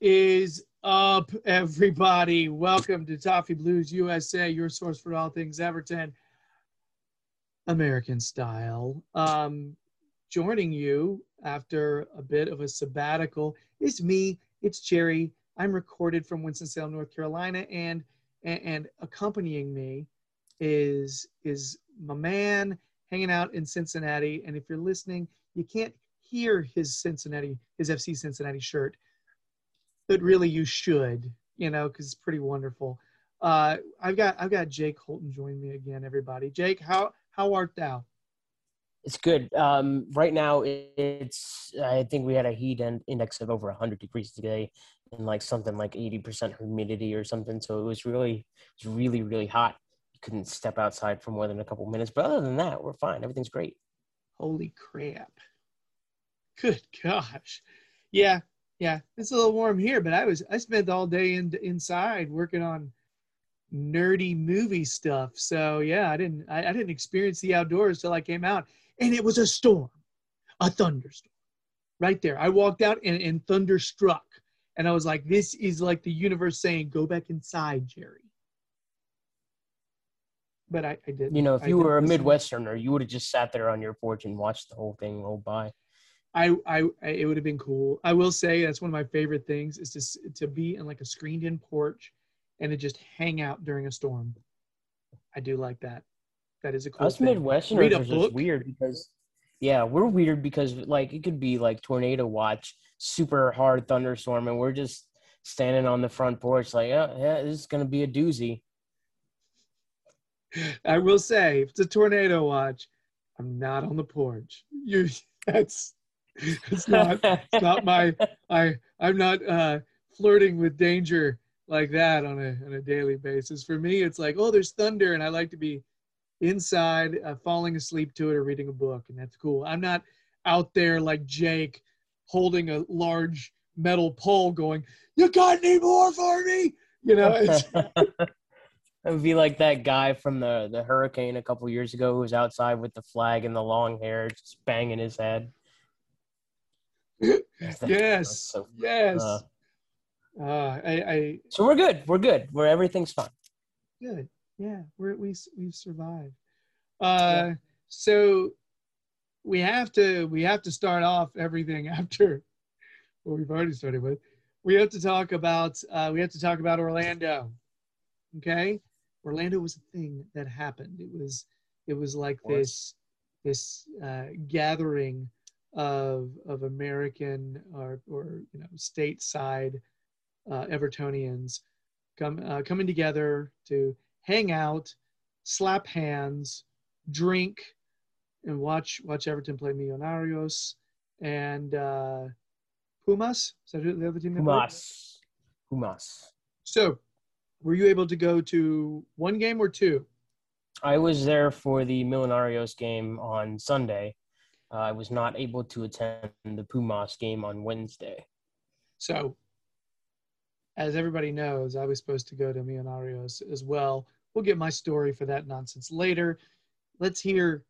is up, everybody? Welcome to Toffee Blues USA, your source for all things Everton, American style. Um, joining you after a bit of a sabbatical is me. It's Jerry. I'm recorded from Winston-Salem, North Carolina, and and, and accompanying me is is my man hanging out in Cincinnati. And if you're listening, you can't hear his Cincinnati, his FC Cincinnati shirt but really you should, you know, because it's pretty wonderful. Uh, I've got I've got Jake Holton join me again, everybody. Jake, how how art thou? It's good. Um, right now, it's I think we had a heat index of over 100 degrees today, and like something like 80% humidity or something. So it was really, it was really, really hot. You couldn't step outside for more than a couple minutes. But other than that, we're fine. Everything's great. Holy crap! Good gosh, yeah, yeah. It's a little warm here, but I was I spent all day in, inside working on nerdy movie stuff. So yeah, I didn't I, I didn't experience the outdoors till I came out, and it was a storm, a thunderstorm, right there. I walked out and, and thunder struck, and I was like, this is like the universe saying, go back inside, Jerry. But I, I didn't. You know, if I you were a. Midwesterner, you would have just sat there on your porch and watched the whole thing roll by. I, I, it would have been cool. I will say that's one of my favorite things is to to be in like a screened in porch, and to just hang out during a storm. I do like that. That is a cool. Us thing. Midwesterners Read a are book. weird because, yeah, we're weird because like it could be like tornado watch, super hard thunderstorm, and we're just standing on the front porch like, yeah, yeah, this is gonna be a doozy. I will say, if it's a tornado watch, I'm not on the porch. You that's it's not it's not my I I'm not uh flirting with danger like that on a on a daily basis. For me, it's like, oh, there's thunder, and I like to be inside, uh, falling asleep to it or reading a book, and that's cool. I'm not out there like Jake holding a large metal pole, going, "You got any more for me?" You know, it's, It would be like that guy from the, the hurricane a couple years ago who was outside with the flag and the long hair, just banging his head. Yes, so- yes. uh, Uh, I, I So we're good. We're good. We're everything's fine. good. Yeah, we're we we've survived. Uh, so we have to we have to start off everything after what we've already started with. We have to talk about uh, we have to talk about Orlando. Okay, Orlando was a thing that happened. It was it was like this this uh, gathering of of American or or you know stateside uh, Evertonians come uh, coming together to hang out, slap hands, drink, and watch watch Everton play Millonarios and uh, Pumas. Is that who the other team? Humas. Humas. So, were you able to go to one game or two? I was there for the Millonarios game on Sunday. Uh, I was not able to attend the Pumas game on Wednesday. So, as everybody knows, I was supposed to go to Millonarios as well. We'll get my story for that nonsense later. Let's hear,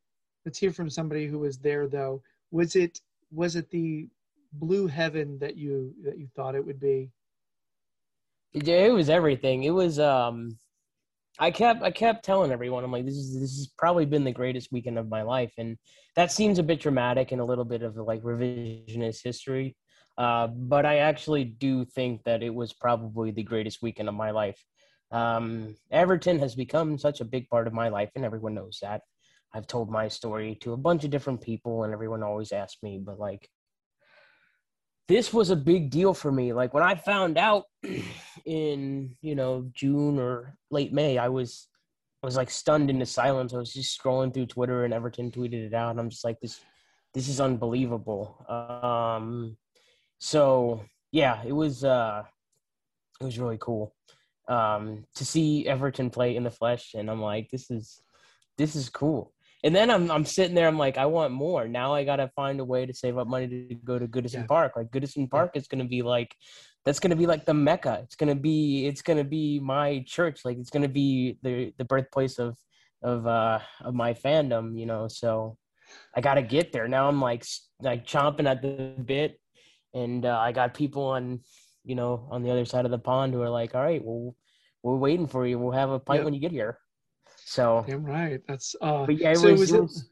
let's hear from somebody who was there though. Was it was it the blue heaven that you that you thought it would be? It, it was everything. It was um I kept I kept telling everyone I'm like this is this has probably been the greatest weekend of my life and that seems a bit dramatic and a little bit of like revisionist history. Uh, but I actually do think that it was probably the greatest weekend of my life. Um, Everton has become such a big part of my life, and everyone knows that. I've told my story to a bunch of different people, and everyone always asks me, but like, this was a big deal for me. Like when I found out in you know June or late May, I was I was like stunned into silence. I was just scrolling through Twitter, and Everton tweeted it out, and I'm just like this this is unbelievable. Um, so yeah, it was uh, it was really cool um, to see Everton play in the flesh, and I'm like, this is this is cool. And then I'm I'm sitting there. I'm like, I want more. Now I gotta find a way to save up money to go to Goodison Yeah. Park. Like Goodison Park is gonna be like, that's gonna be like the mecca. It's gonna be it's gonna be my church. Like it's gonna be the the birthplace of of uh of my fandom. You know, so I gotta get there. Now I'm like like chomping at the bit, and uh, I got people on you know on the other side of the pond who are like, all right, well, we're waiting for you. We'll have a pint Yep. when you get here. So Damn right. That's uh. but yeah, it so was, was it it- was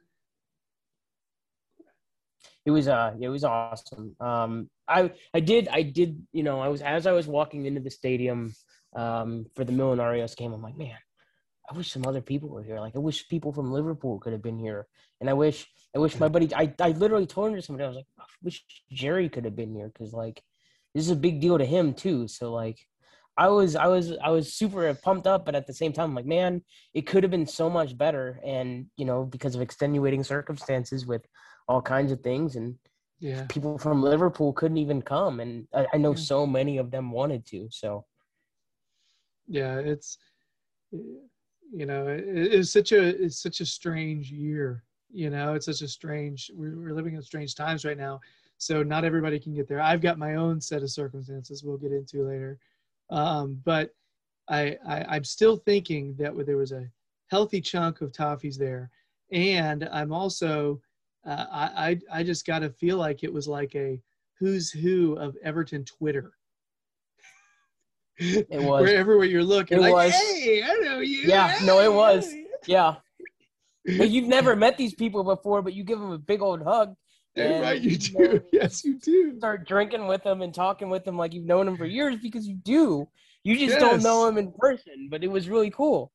it was uh it was awesome. Um I I did I did you know I was as I was walking into the stadium um for the Millonarios game, I'm like, man, I wish some other people were here. Like I wish people from Liverpool could have been here. And I wish I wish my buddy I, I literally told him to somebody, I was like, I wish Jerry could have been here because like this is a big deal to him too. So like I was I was I was super pumped up, but at the same time, I'm like, man, it could have been so much better. And you know, because of extenuating circumstances with all kinds of things, and yeah. people from Liverpool couldn't even come, and I, I know Yeah. so many of them wanted to. So yeah it's you know it, it's such a it's such a strange year you know it's such a strange we're, we're living in strange times right now so not everybody can get there i've got my own set of circumstances we'll get into later um, but I, I i'm still thinking that there was a healthy chunk of toffees there and i'm also uh, I, I i just got to feel like it was like a who's who of everton twitter It was. Where everywhere you're looking, It like, was. hey, I know you. Yeah, no, it was. Yeah, but you've never met these people before, but you give them a big old hug, Damn and, right, you you do. know, yes, you do. start drinking with them and talking with them like you've known them for years because you do. You just don't know Yes. him in person, but it was really cool.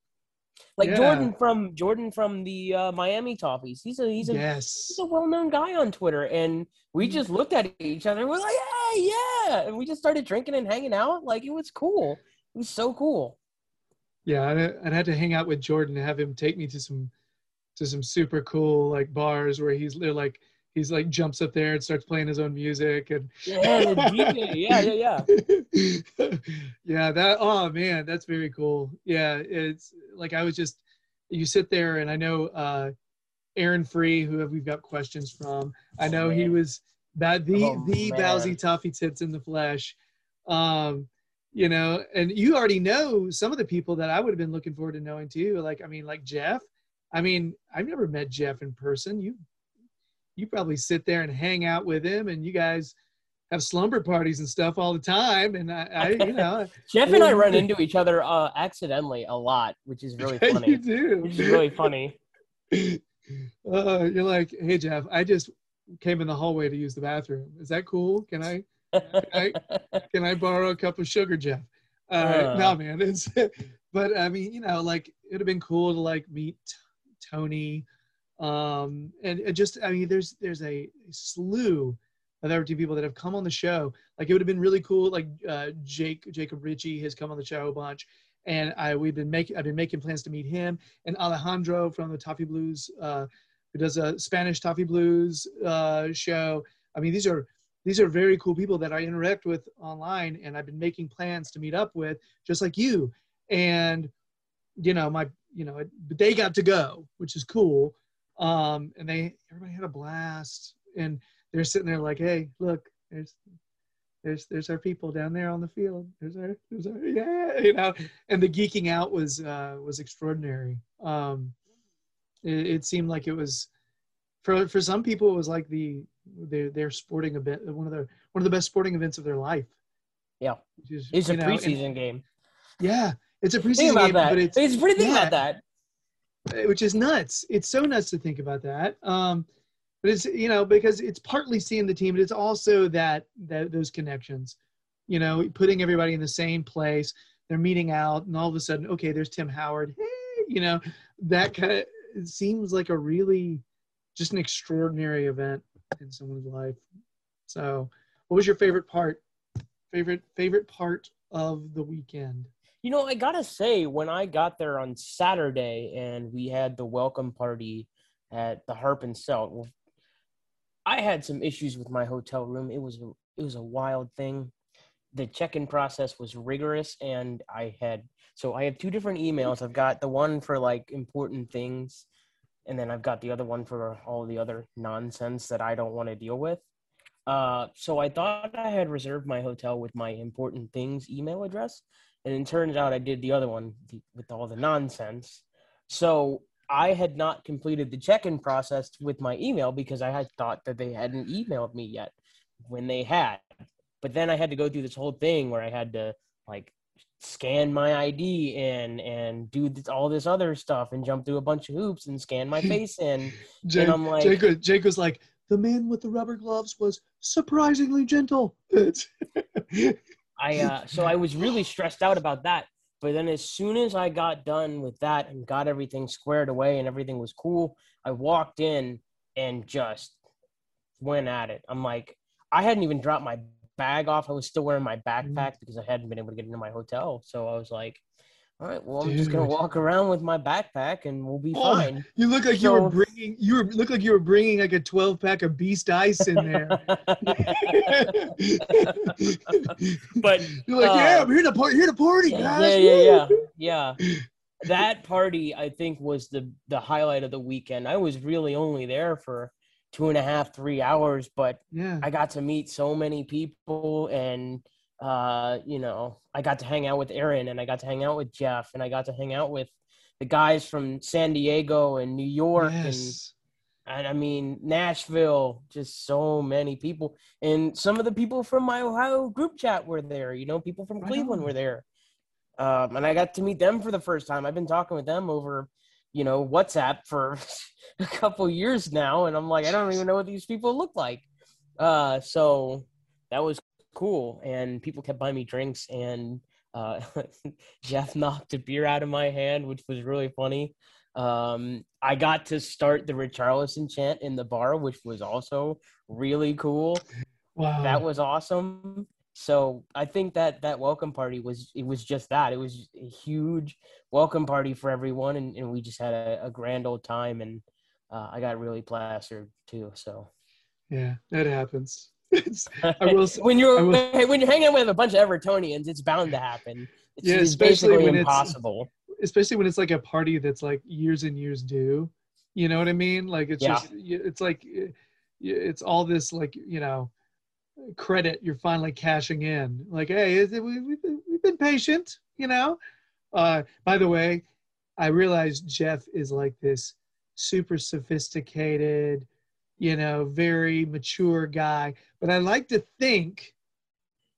Like Yeah. Jordan from Jordan from the uh, Miami Toffees. He's a he's a yes. he's a well-known guy on Twitter, and we just looked at each other. and We're like, "Hey, yeah!" And we just started drinking and hanging out. Like it was cool. It was so cool. Yeah, I'd, I'd had to hang out with Jordan to have him take me to some to some super cool like bars where he's they're like he's like jumps up there and starts playing his own music and Yeah, DJ. Yeah, yeah, yeah. yeah that oh man that's very cool yeah it's like i was just you sit there and i know uh aaron free who we've got questions from i Oh, know he was bad the Oh, the man. Bowsy toffee tits in the flesh um you know and you already know some of the people that i would have been looking forward to knowing too like i mean like jeff i mean i've never met jeff in person you you probably sit there and hang out with him and you guys have slumber parties and stuff all the time and i, I you know Jeff and I run into each other uh, accidentally a lot, which is really funny. you do Which is really funny. uh, you're like hey jeff i just came in the hallway to use the bathroom is that cool can i I- can I borrow a cup of sugar, Jeff? Right, Uh. no, man. It's, but I mean, you know, like it'd have been cool to like meet Tony, um, and it just, I mean, there's there's a slew of Everton people that have come on the show. Like it would have been really cool. Like uh, Jake Jacob Ritchie has come on the show a bunch, and I we've been making I've been making plans to meet him and Alejandro from the Toffee Blues, uh, who does a Spanish Toffee Blues uh, show. I mean, these are these are very cool people that I interact with online, and I've been making plans to meet up with, just like you. And you know, my you know, they got to go, which is cool. Um, and they everybody had a blast, and they're sitting there like, hey, look, there's there's there's our people down there on the field. There's our there's our yeah, you know. And the geeking out was uh, was extraordinary. Um, it, it seemed like it was for for some people it was like the their their sporting event one of the one of the best sporting events of their life. Yeah. Is, It's a know, and- preseason game. yeah, it's a Think preseason game, that. but it's It's pretty think yeah. about that. Which is nuts. It's so nuts to think about that. Um, but it's you know because it's partly seeing the team, but it's also that that those connections. You know, putting everybody in the same place. They're meeting out, and all of a sudden, okay, there's Tim Howard. Hey, you know, that kind of seems like a really just an extraordinary event in someone's life. So, what was your favorite part? Favorite favorite part of the weekend? You know, I gotta say, when I got there on Saturday and we had the welcome party at the Harp and Celt, I had some issues with my hotel room. It was a, it was a wild thing. The check-in process was rigorous, and I had so I have two different emails. I've got the one for like important things, and then I've got the other one for all the other nonsense that I don't want to deal with. Uh, so I thought I had reserved my hotel with my important things email address, and it turns out I did the other one with all the nonsense. So I had not completed the check-in process with my email because I had thought that they hadn't emailed me yet when they had. But then I had to go through this whole thing where I had to like scan my ID in and do this, all this other stuff and jump through a bunch of hoops and scan my face in. Jake, and I'm like, Jake, was- Jake was like, the man with the rubber gloves was surprisingly gentle. I uh, so I was really stressed out about that. But then as soon as I got done with that and got everything squared away and everything was cool, I walked in and just went at it. I'm like, I hadn't even dropped my bag off. I was still wearing my backpack because I hadn't been able to get into my hotel. So I was like, all right, well, I'm just gonna walk around with my backpack and we'll be Oh, fine. you look like you were bringing you were look like you were bringing like a 12 pack of beast ice in there. but You're like, yeah, uh, I'm here to party, here to party, yeah, guys. yeah, yeah, yeah, yeah. That party, I think, was the the highlight of the weekend. I was really only there for two and a half, three hours, but Yeah. I got to meet so many people, and uh, you know, I got to hang out with Aaron, and I got to hang out with Jeff, and I got to hang out with the guys from San Diego and New York, and Yes. and I mean Nashville, just so many people, and some of the people from my Ohio group chat were there. You know, people from Cleveland were there, um, and I got to meet them for the first time. I've been talking with them over, you know, WhatsApp for a couple years now, and I'm like, I don't even know what these people look like. Uh, so that was cool, and people kept buying me drinks, and uh, Jeff knocked a beer out of my hand, which was really funny. Um, I got to start the Richarlison chant in the bar, which was also really cool. Wow. That was awesome. So I think that that welcome party was it was just that. It was a huge welcome party for everyone, and, and we just had a, a grand old time. And uh, I got really plastered too. So yeah, that happens. It's, I will when you're will- when you're hanging out with a bunch of Evertonians, it's bound to happen. It's, Yeah, it's basically when it's- impossible. especially when it's like a party that's like years and years due. You know what I mean? Like it's Yeah. just it's like it's all this like you know credit you're finally cashing in. Like hey, is it, we, we've been, we've been patient. You know. Uh, by the way, I realize Jeff is like this super sophisticated, you know, very mature guy. But I like to think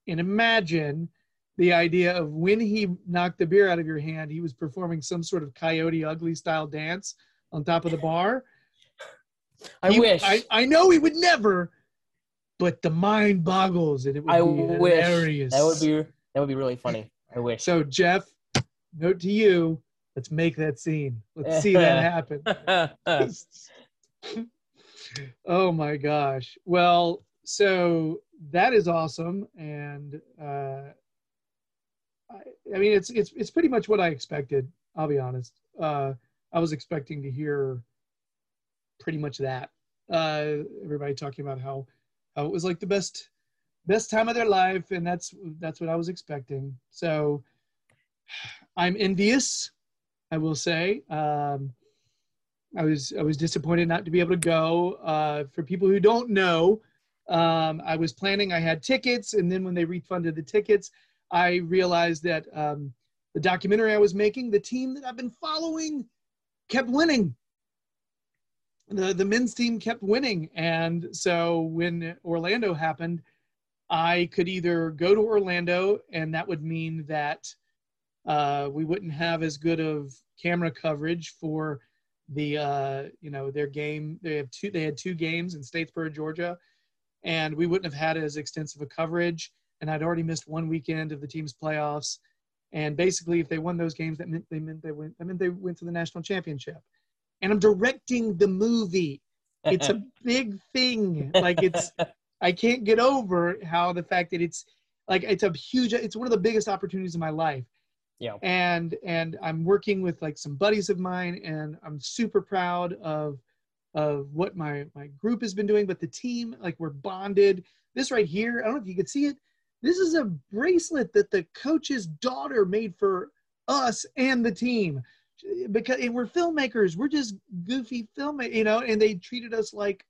and imagine the idea of when he knocked the beer out of your hand, he was performing some sort of coyote ugly style dance on top of the bar. I He- wish. I, I know he would never, but the mind boggles and it would I be wish hilarious. that would be that would be really funny. I wish. so Jeff, note to you, let's make that scene. Let's see that happen. oh my gosh. Well, so that is awesome, and uh, I, I mean, it's it's it's pretty much what I expected. I'll be honest. Uh, I was expecting to hear pretty much that. Uh, everybody talking about how how it was like the best best time of their life, and that's that's what I was expecting. So I'm envious. I will say. Um, I was I was disappointed not to be able to go. Uh, for people who don't know, um, I was planning. I had tickets, and then when they refunded the tickets, I realized that um, the documentary I was making, the team that I've been following, kept winning. The the men's team kept winning, and so when Orlando happened, I could either go to Orlando, and that would mean that uh, we wouldn't have as good of camera coverage for the uh, you know their game. They have two. They had two games in Statesboro, Georgia, and we wouldn't have had as extensive a coverage. And I'd already missed one weekend of the team's playoffs. And basically, if they won those games, that meant they meant they went. That meant they went to the national championship. And I'm directing the movie. It's a big thing. Like it's. I can't get over how the fact that it's like it's a huge. It's one of the biggest opportunities in my life yeah. and and i'm working with like some buddies of mine and i'm super proud of of what my my group has been doing but the team like we're bonded this right here i don't know if you can see it this is a bracelet that the coach's daughter made for us and the team because and we're filmmakers. We're just goofy filmmakers, you know. And they treated us like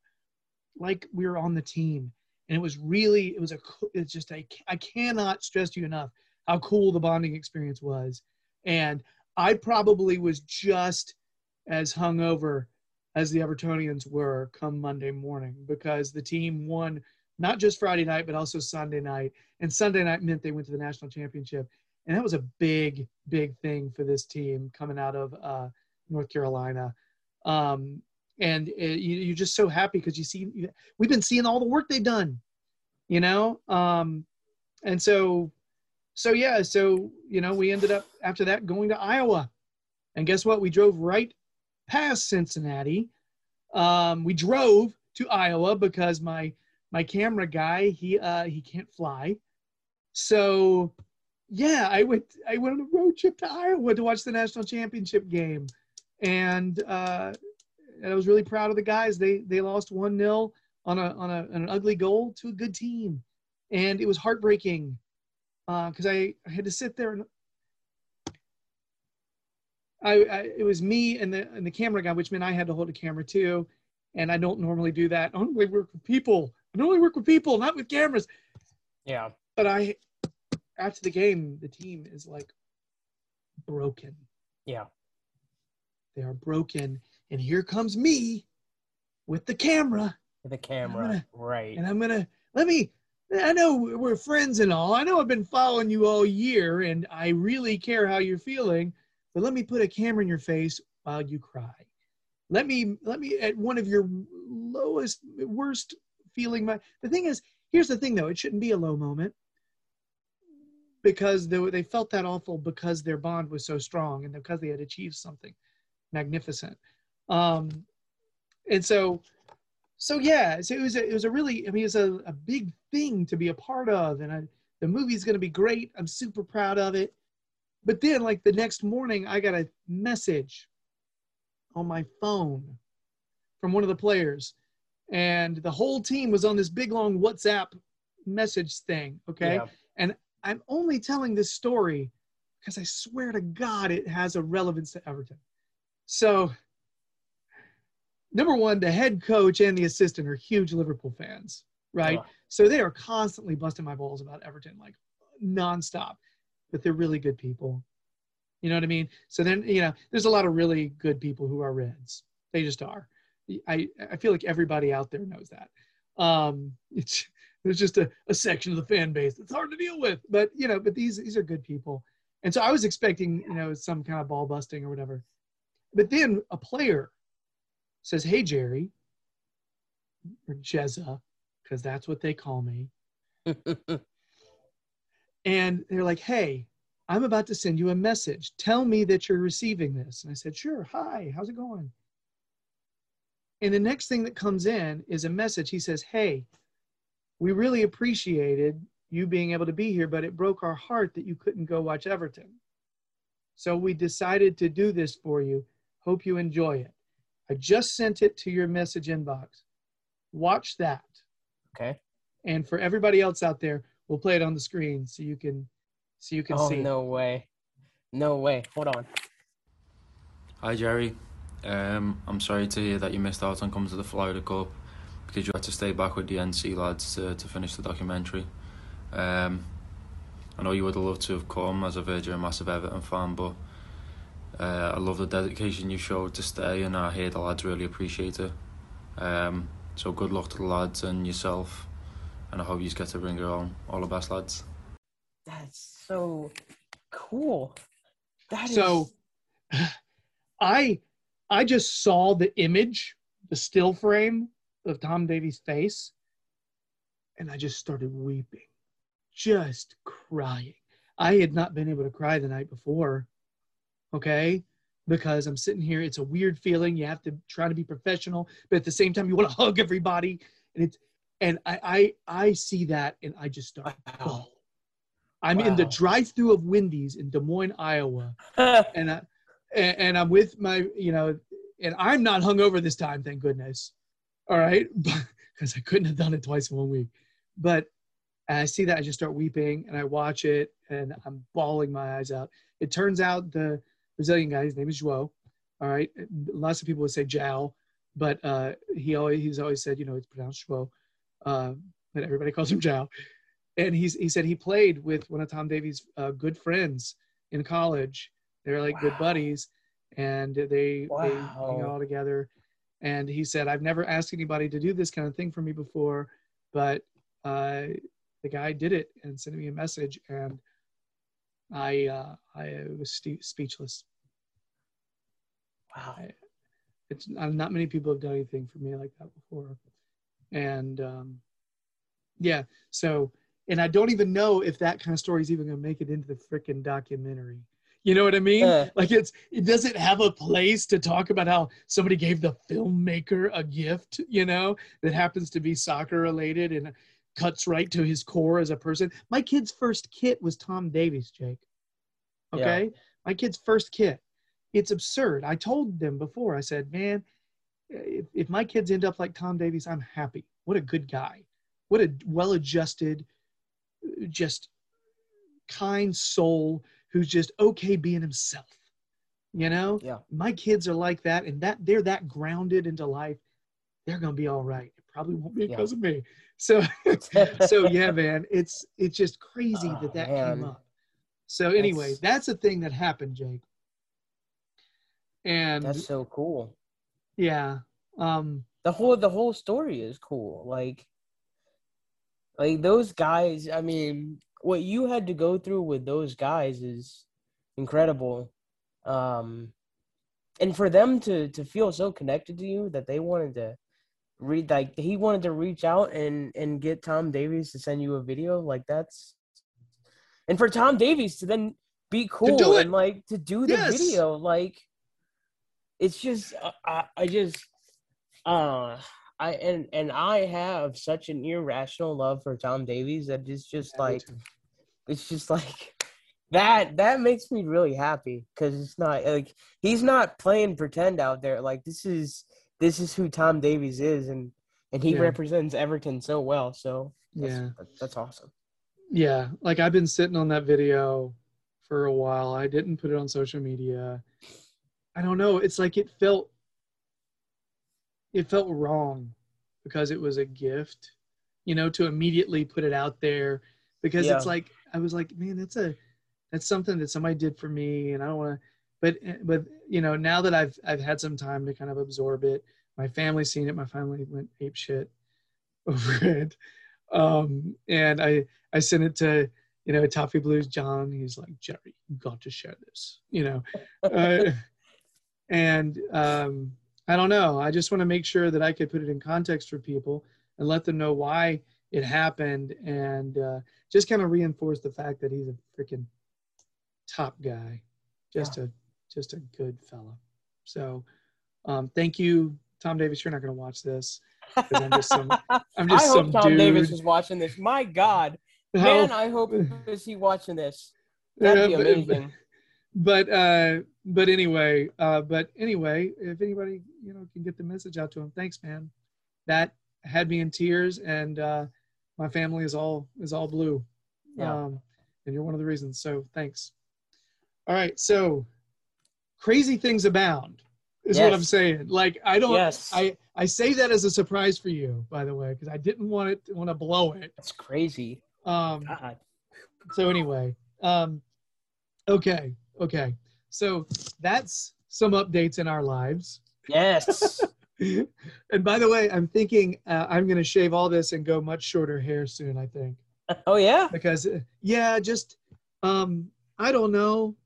like we were on the team, and it was really it was a it's just a I cannot stress to you enough how cool the bonding experience was, and I probably was just as hungover as the Evertonians were come Monday morning because the team won not just Friday night but also Sunday night, and Sunday night meant they went to the national championship, and that was a big big thing for this team coming out of uh, North Carolina. Um, and it, you, you're just so happy because you see we've been seeing all the work they've done, you know. Um, and so, so yeah, so you know we ended up after that going to Iowa, and guess what? We drove right past Cincinnati. Um, we drove to Iowa because my my camera guy he uh, he can't fly, so yeah, I went I went on a road trip to Iowa to watch the national championship game, and uh, and I was really proud of the guys. They they lost one 0 on a on a an ugly goal to a good team, and it was heartbreaking because uh, I, I had to sit there and I, I, it was me and the and the camera guy, which meant I had to hold a camera too, and I don't normally do that. I normally work with people. I normally work with people, not with cameras. Yeah. But I, after the game, the team is like broken. Yeah. They are broken, and here comes me with the camera, The camera. gonna- right. and I'm gonna let me. I know we're friends and all. I know I've been following you all year, and I really care how you're feeling. But let me put a camera in your face while you cry. Let me let me at one of your lowest, worst feeling. My the thing is, here's the thing though. It shouldn't be a low moment because they, they felt that awful because their bond was so strong and because they had achieved something magnificent. Um, and so, so yeah, so it was a, it was a really, I mean, it's a, a big thing to be a part of, and I, the movie's going to be great. I'm super proud of it. But then, like the next morning, I got a message on my phone from one of the players, and the whole team was on this big long WhatsApp message thing. Okay, Yeah. I'm only telling this story because I swear to God it has a relevance to Everton. So, number one, the head coach and the assistant are huge Liverpool fans, right? Oh. So they are constantly busting my balls about Everton, like nonstop. But they're really good people. You know what I mean? So then, you know, there's a lot of really good people who are Reds. They just are. I, I feel like everybody out there knows that. Um, it's there's just a, a section of the fan base that's hard to deal with. But you know, but these these are good people. And so I was expecting, you know, some kind of ball busting or whatever. But then a player says, Hey Jerry, or Jezza, because that's what they call me. And they're like, Hey, I'm about to send you a message. Tell me that you're receiving this. And I said, Sure. Hi, how's it going? And the next thing that comes in is a message. He says, Hey, we really appreciated you being able to be here, but it broke our heart that you couldn't go watch Everton. So we decided to do this for you. Hope you enjoy it. I just sent it to your message inbox. Watch that. okay. And for everybody else out there, we'll play it on the screen so you can so you can Oh see. it. no way. No way. Hold on. Hi Jerry, um, I'm sorry to hear that you missed out on coming to the Florida Cup because you had to stay back with the NC lads to, to finish the documentary. Um, I know you would have loved to have come as I've heard you're a massive Everton fan, but uh, I love the dedication you showed to stay, and I hear the lads really appreciate it. Um, so good luck to the lads and yourself, and I hope you get to bring it home. All the best, lads. That's so cool. That is So I I just saw the image, the still frame of Tom Davies' face, and I just started weeping, just crying. I had not been able to cry the night before, okay? Because I'm sitting here, it's a weird feeling. You have to try to be professional, but at the same time, you want to hug everybody, and it's and I I I see that, and I just start. Wow. I'm in the Wow. drive-through of Wendy's in Des Moines, Iowa, and I and, and I'm with my, you know, and I'm not hungover this time, thank goodness. All right, because I couldn't have done it twice in one week. But I see that I just start weeping, and I watch it, and I'm bawling my eyes out. It turns out the Brazilian guy. His name is João. All right. Lots of people would say Jao, but uh, he always he's always said you know it's pronounced João, uh, but everybody calls him Jao. And he's he said he played with one of Tom Davies' uh, good friends in college. They're like good buddies, and they they hang Wow. all together. And he said, I've never asked anybody to do this kind of thing for me before, but uh, the guy did it and sent me a message, and I uh, I was ste- speechless. Wow. It's not, not many people have done anything for me like that before, and um, yeah. So, and I don't even know if that kind of story is even going to make it into the freaking documentary. You know what I mean? Yeah. Like it's it doesn't have a place to talk about how somebody gave the filmmaker a gift, you know, that happens to be soccer related and cuts right to his core as a person. My kid's first kit was Tom Davies, Jake. Yeah. Okay? My kid's first kit. It's absurd. I told them before, I said, man, if, if my kids end up like Tom Davies, I'm happy. What a good guy. What a well adjusted, just kind soul who's just okay being himself. You know? Yeah. My kids are like that, and that they're that grounded into life. They're gonna be all right. It probably won't be Yeah. because of me. So so yeah, man, it's it's just crazy Oh, that that man. came up. So anyway, That's- that's a thing that happened, Jake. And That's so cool. yeah, um, The whole the whole story is cool. Like like those guys, I mean, what you had to go through with those guys is incredible. Um and for them to to feel so connected to you that they wanted to read like he wanted to reach out and and get Tom Davies to send you a video like that's and for Tom Davies to then be cool and like to do the Yes. video like it's just uh, I, I just uh I and and I have such an irrational love for Tom Davies that it's just yeah, like it's just like that that makes me really happy because it's not like he's not playing pretend out there like this is this is who Tom Davies is and and he Yeah. represents Everton so well so that's, Yeah. that's awesome yeah, like I've been sitting on that video for a while. I didn't put it on social media. I don't know. It's like it felt it felt wrong because it was a gift, you know, to immediately put it out there because it's like I was like, man, that's a that's something that somebody did for me and I don't want to but but you know, now that I've I've had some time to kind of absorb it, my family seen it, my family went ape shit over it. Um and I I sent it to you know Toffee Blues John. He's like Jerry, you got to share this, you know. Uh, and um, I don't know. I just want to make sure that I could put it in context for people and let them know why it happened, and uh, just kind of reinforce the fact that he's a freaking top guy, just a just a good fella. So, um, thank you, Tom Davies. You're not going to watch this. I'm just some- I'm just I hope Tom Davies is watching this my god man I hope is he watching this that'd be Yeah, amazing but uh but anyway uh but anyway if anybody you know can get the message out to him thanks man. That had me in tears and uh my family is all is all blue. Yeah. um and you're one of the reasons so thanks. All right so crazy things abound is what i'm saying. Like i don't Yes. i i say that as a surprise for you by the way because i didn't want it to want to blow it. That's crazy. Um god. so anyway um okay okay so that's some updates in our lives. Yes. And by the way i'm thinking uh, i'm going to shave all this and go much shorter hair soon i think. Oh yeah? Because uh, yeah just um i don't know.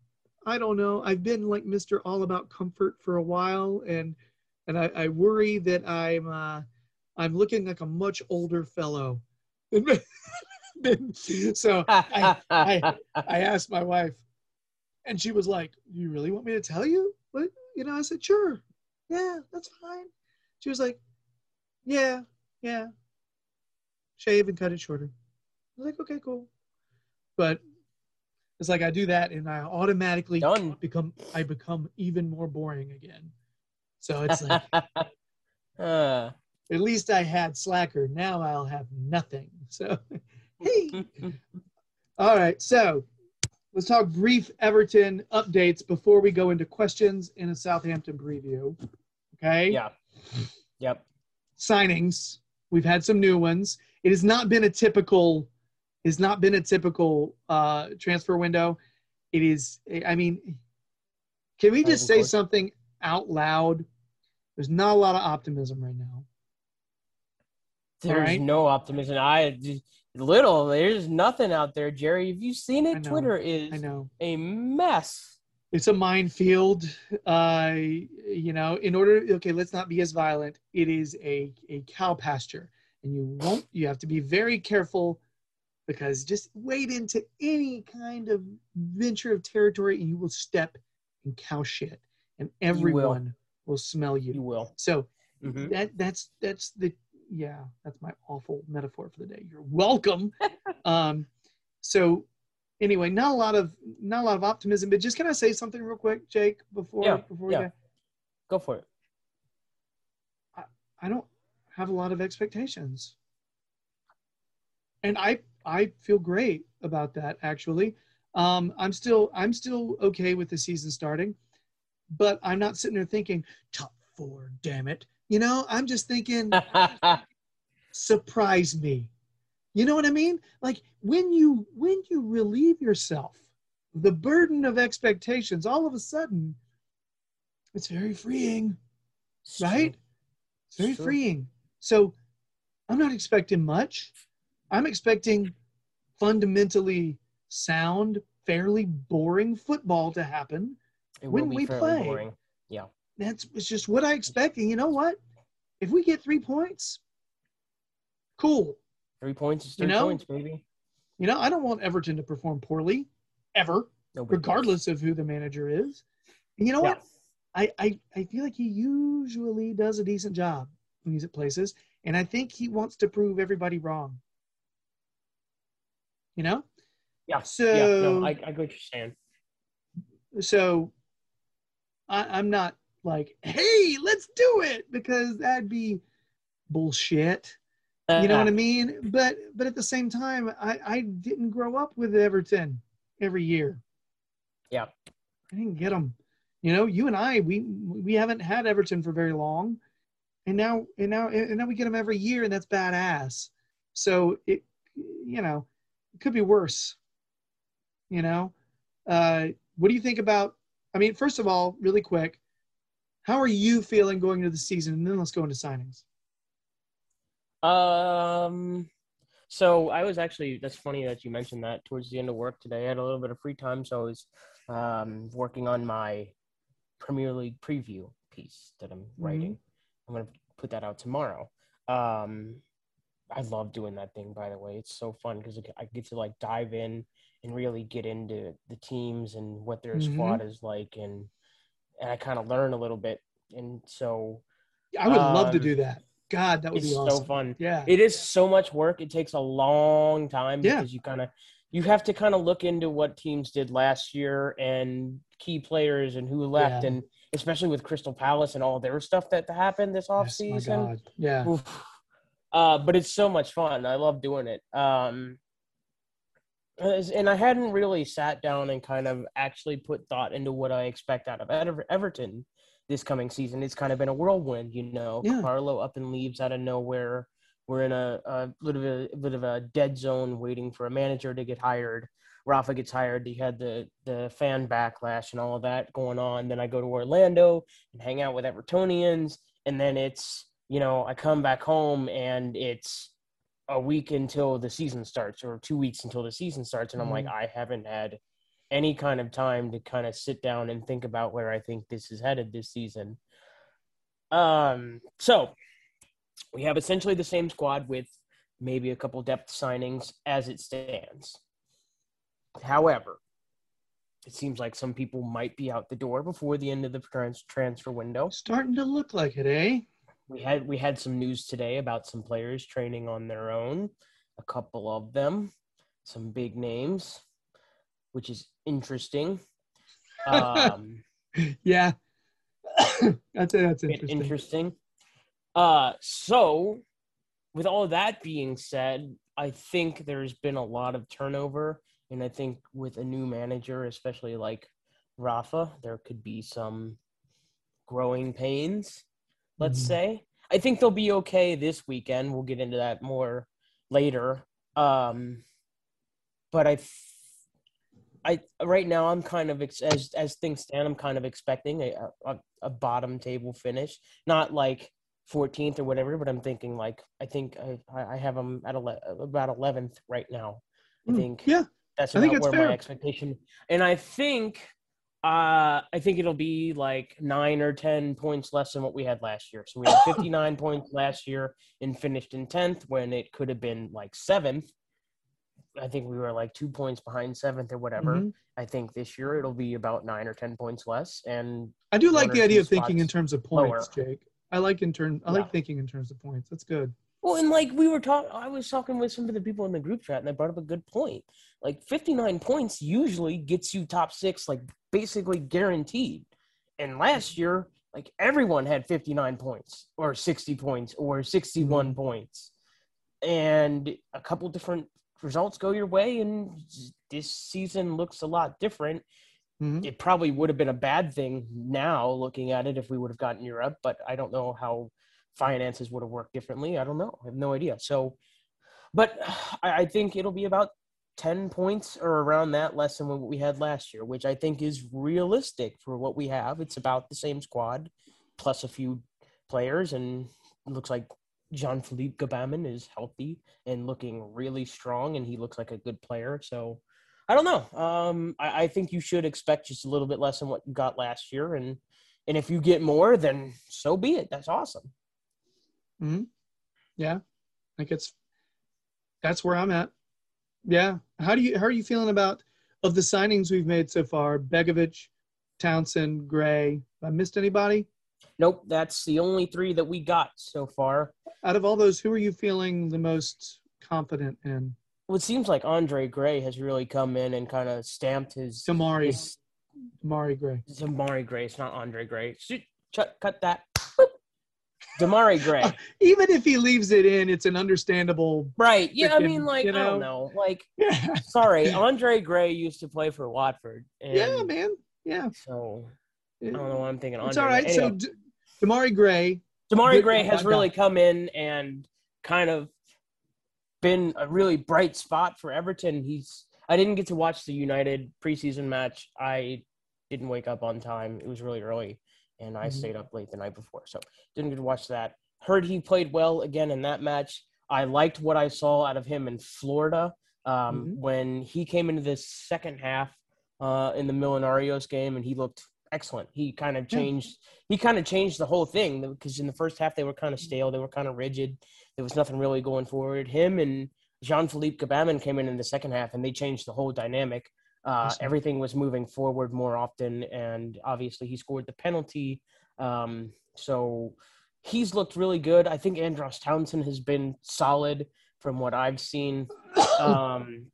I don't know. I've been like mr all about comfort for a while and and i, I worry that i'm uh i'm looking like a much older fellow so I, I I asked my wife, and she was like, "You really want me to tell you?" What you know? I said, "Sure, yeah, that's fine." She was like, "Yeah, yeah, shave and cut it shorter." I was like, "Okay, cool," but it's like I do that, and I automatically Done. become I become even more boring again. So it's like uh, at least I had slacker. Now I'll have nothing. So hey. All right. So let's talk brief Everton updates before we go into questions in a Southampton preview. Okay. Yeah. Yep. Signings. We've had some new ones. It has not been a typical. Has not been a typical uh, transfer window. It is. I mean, can we just say something out loud? There's not a lot of optimism right now. There's right. no optimism. I little. There's nothing out there, Jerry. Have you seen it? know. Twitter is I know. a mess. it's a minefield. Uh, you know, in order, okay, let's not be as violent. It is a, a cow pasture, and you won't. You have to be very careful because just wade into any kind of venture of territory, and you will step in cow shit, and everyone will. smell you. You will. So Mhm. that that's that's the yeah that's my awful metaphor for the day. You're welcome. Um so anyway not a lot of not a lot of optimism but just can i say something real quick jake before Yeah, before we yeah. go? Go for it. i don't have a lot of expectations. And i i feel great about that actually. Um i'm still i'm still okay with the season starting but i'm not sitting there thinking top four damn it you know i'm just thinking surprise me. You know what i mean? Like when you when you relieve yourself the burden of expectations all of a sudden it's very freeing right? It's very Sure. freeing. So i'm not expecting much. I'm expecting fundamentally sound fairly boring football to happen when we play. boring. That's it's just what i expect and you know what if we get three points cool Three points is You three know? points, baby. You know, I don't want Everton to perform poorly ever, Nobody regardless of who the manager is. And you know Yeah. what? I, I I feel like he usually does a decent job when he's at places, and I think he wants to prove everybody wrong. You know, Yeah. So yeah. No, I, I get what you're saying. so I, I'm not like, hey, let's do it because that'd be bullshit. You know what I mean? But but at the same time, I I didn't grow up with Everton every year. Yeah. I didn't get them. You know, you and I we we haven't had Everton for very long, and now and now and now we get them every year, and that's badass. So it, you know, it could be worse. You know, uh, what do you think about? I mean, first of all, really quick, how are you feeling going into the season? And then let's go into signings. Um, so I was actually that's funny that you mentioned that towards the end of work today. I had a little bit of free time, so I was um, working on my Premier League preview piece that I'm writing. I'm gonna put that out tomorrow. Um, I love doing that thing, by the way. It's so fun because I get to like dive in and really get into the teams and what their Mhm. squad is like, and and I kind of learn a little bit. And so I would love to Um, do that. God, that would it's be so fun. Yeah. It is so much work. It takes a long time Yeah. because you kind of you have to kind of look into what teams did last year and key players and who left Yeah. and especially with Crystal Palace and all their stuff that happened this off Yes, my season. God. Yeah. Uh, but it's so much fun. I love doing it. Um, and I hadn't really sat down and kind of actually put thought into what I expect out of Ever- Everton this coming season. It's kind of been a whirlwind, you know. Yeah. Carlo up and leaves out of nowhere. We're in a, a little bit, a bit of a dead zone waiting for a manager to get hired. Rafa gets hired. You had the the fan backlash and all of that going on. Then I go to Orlando and hang out with Evertonians, and then it's you know I come back home and it's a week until the season starts or two weeks until the season starts, and I'm like I haven't had any kind of time to kind of sit down and think about where I think this is headed this season. Um, so we have essentially the same squad with maybe a couple depth signings as it stands. However, it seems like some people might be out the door before the end of the trans- transfer window. Starting to look like it, eh? We had we had some news today about some players training on their own, a couple of them, some big names, which is interesting. Um, Yeah. Say that's interesting. interesting. Uh, so with all that being said, I think there's been a lot of turnover, and I think with a new manager, especially like Rafa, there could be some growing pains. Let's Mhm. say. I think they'll be okay this weekend. We'll get into that more later. Um, but I, I right now I'm kind of ex- as as things stand, I'm kind of expecting a a, a bottom table finish, not like 14th or whatever, but I'm thinking like I think I I have them at ele- about 11th right now. I Mm, think yeah, that's I think where fair. my expectation, and I think uh I think it'll be like nine or ten points less than what we had last year. So we had 59 points last year and finished in 10th when it could have been like seventh. I think we were like two points behind seventh or whatever. Mhm. I think this year it'll be about nine or ten points less, and I do like the idea of thinking in terms of points, lower. Jake. I like in turn. I like Yeah. thinking in terms of points. That's good. Well, and like we were talking, I was talking with some of the people in the group chat, and they brought up a good point. Like 59 points usually gets you top six, like basically guaranteed. And last year, like everyone had 59 points, or 60 points, or 61 points, and a couple different results go your way. And this season looks a lot different. Mhm. It probably would have been a bad thing now, looking at it, if we would have gotten Europe. But I don't know how finances would have worked differently. I don't know. I have no idea. So, but I, think it'll be about 10 points or around that less than what we had last year, which I think is realistic for what we have. It's about the same squad plus a few players, and looks like Jean Philippe Gbamin is healthy and looking really strong, and he looks like a good player. So, I don't know. Um, I, I think you should expect just a little bit less than what you got last year, and and if you get more, then so be it. That's awesome. Mm-hmm. Yeah, I think it's that's where I'm at. Yeah. How do you how are you feeling about of the signings we've made so far? Begovic, Townsend, Gray. Have I missed anybody? Nope, that's the only three that we got so far. Out of all those, who are you feeling the most confident in? Well, it seems like Andre Gray has really come in and kind of stamped his. Demarai, his Demarai Gray. it's Demarai Gray. It's not Andre Gray. Shoot, cut, cut that. Demarai Gray. Even if he leaves it in, it's an understandable. Right. Yeah, I mean, like, you I don't know. know. Like, Yeah, sorry, Andre Gray used to play for Watford. And yeah, man. Yeah. So I don't know why I'm thinking Andre. It's all right. Gray. So Anyway, D- Demarai Gray. Demarai Gray has really come in and kind of been a really bright spot for Everton. He's I didn't get to watch the United preseason match. I didn't wake up on time. It was really early and I Mhm. stayed up late the night before. So didn't get to watch that. Heard he played well again in that match. I liked what I saw out of him in Florida. Um, Mhm. when he came into the second half uh, in the Millonarios game and he looked excellent. He kind of changed he kind of changed the whole thing because in the first half they were kind of stale, they were kind of rigid. There was nothing really going forward. Him and Jean Philippe Gbamin came in in the second half and they changed the whole dynamic. Uh, everything was moving forward more often, and obviously he scored the penalty. Um, so he's looked really good. I think Andros Townsend has been solid from what I've seen. Um,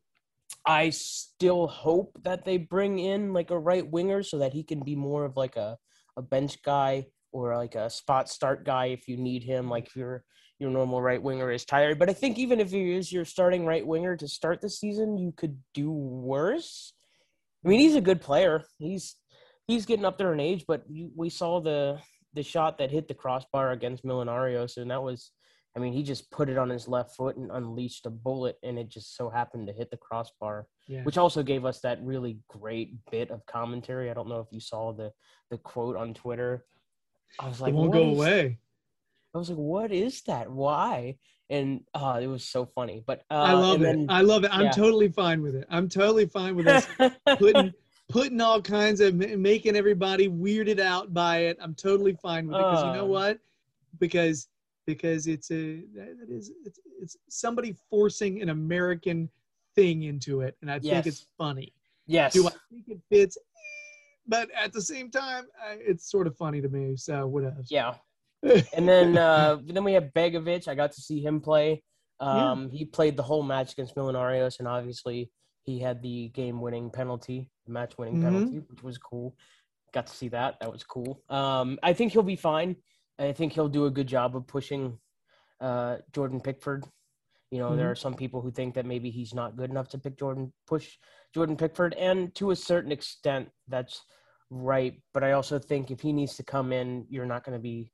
I still hope that they bring in like a right winger so that he can be more of like a, a bench guy or like a spot start guy if you need him. Like if your your normal right winger is tired, but I think even if he is your starting right winger to start the season, you could do worse. I mean, he's a good player. He's he's getting up there in age, but you, we saw the the shot that hit the crossbar against Millonarios, and that was, I mean, he just put it on his left foot and unleashed a bullet, and it just so happened to hit the crossbar, Yeah. which also gave us that really great bit of commentary. I don't know if you saw the the quote on Twitter. I was like, it won't go is- away. I was like, what is that? Why? And uh, it was so funny. But uh, I love it. then- I love it. I'm yeah. totally fine with it. I'm totally fine with us putting putting all kinds of making everybody weirded out by it. I'm totally fine with it because you know Uh. what? Because because it's a that is it's, it's somebody forcing an American thing into it, and I think it's funny. yes. Do I think it fits? But at the same time, it's sort of funny to me. So whatever. Yeah. And then uh, then we have Begovic. I got to see him play. Yeah. Um, He played the whole match against Millonarios, and obviously he had the game-winning penalty, the match-winning Mhm. penalty, which was cool. Got to see that. That was cool. Um, I think he'll be fine. I think he'll do a good job of pushing uh, Jordan Pickford You know, Mhm. there are some people who think that maybe he's not good enough to pick Jordan, push Jordan Pickford, and to a certain extent, that's right. But I also think if he needs to come in, you're not going to be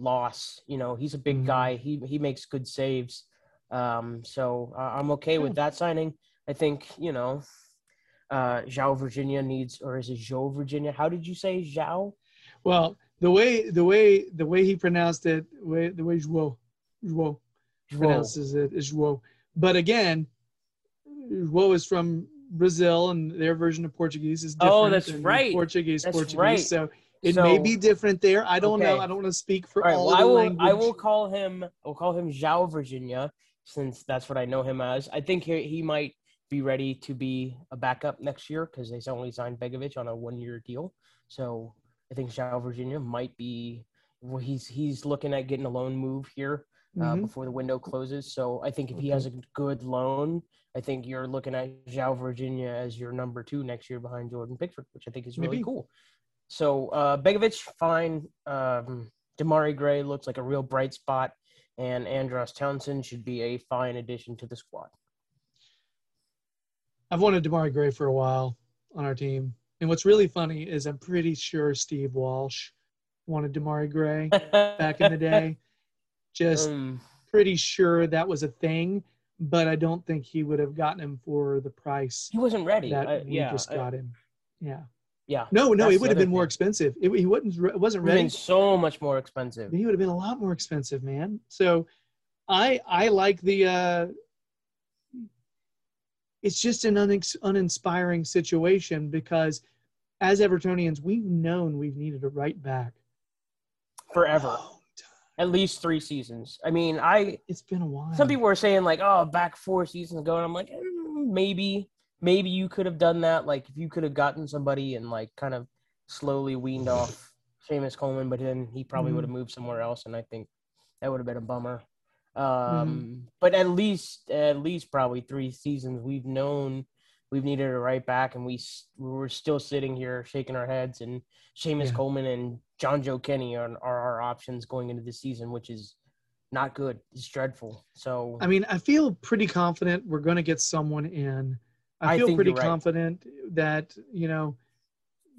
lost. You know, he's a big Mhm. guy. He he makes good saves. Um, so uh, I'm okay with that signing. I think you know, uh, Zhao Virginia needs, or is it Joe Virginia? How did you say Zhao? Well, the way the way the way he pronounced it, way the way Joao, Joao pronounces it is Joao. But again, Joao is from Brazil, and their version of Portuguese is different. Oh, that's right. Portuguese, That's Portuguese. right. So it may be different there. I don't know. I don't want to speak for All right. all Well, I will. language. I will call him. I'll call him Zhao Virginia, since that's what I know him as. I think he he might be ready to be a backup next year because they only signed Begovic on a one year deal. So I think Zhao Virginia might be. Well, he's he's looking at getting a loan move here uh, Mhm. before the window closes. So I think if he has a good loan, I think you're looking at Zhao Virginia as your number two next year behind Jordan Pickford, which I think is really Maybe. cool. So uh, Begovic, fine. Um, Demarai Gray looks like a real bright spot, and Andros Townsend should be a fine addition to the squad. I've wanted Demarai Gray for a while on our team. And what's really funny is I'm pretty sure Steve Walsh wanted Demarai Gray back in the day. Just Um, pretty sure that was a thing, but I don't think he would have gotten him for the price he wasn't ready. that I- we yeah, just I- got him. Yeah. Yeah. No, no, it would have been more thing. expensive. It, he wasn't it wasn't It would have ready. been so much more expensive. He would have been a lot more expensive, man. So I I like the uh it's just an unex- uninspiring situation because as Evertonians, we've known we've needed a right back. Forever, at least three seasons. I mean, I It's been a while. some people were saying like, oh, back four seasons ago, and I'm like, mm, maybe, maybe you could have done that. Like, if you could have gotten somebody and like kind of slowly weaned off Seamus Coleman, but then he probably Mhm. would have moved somewhere else, and I think that would have been a bummer. Um, But at least, at least probably three seasons, we've known we've needed a right back, and we we're still sitting here shaking our heads. And Seamus Yeah. Coleman and Jonjoe Kenny are, are our options going into the season, which is not good. It's dreadful. So I mean, I feel pretty confident we're going to get someone in. I feel pretty right. confident that, you know,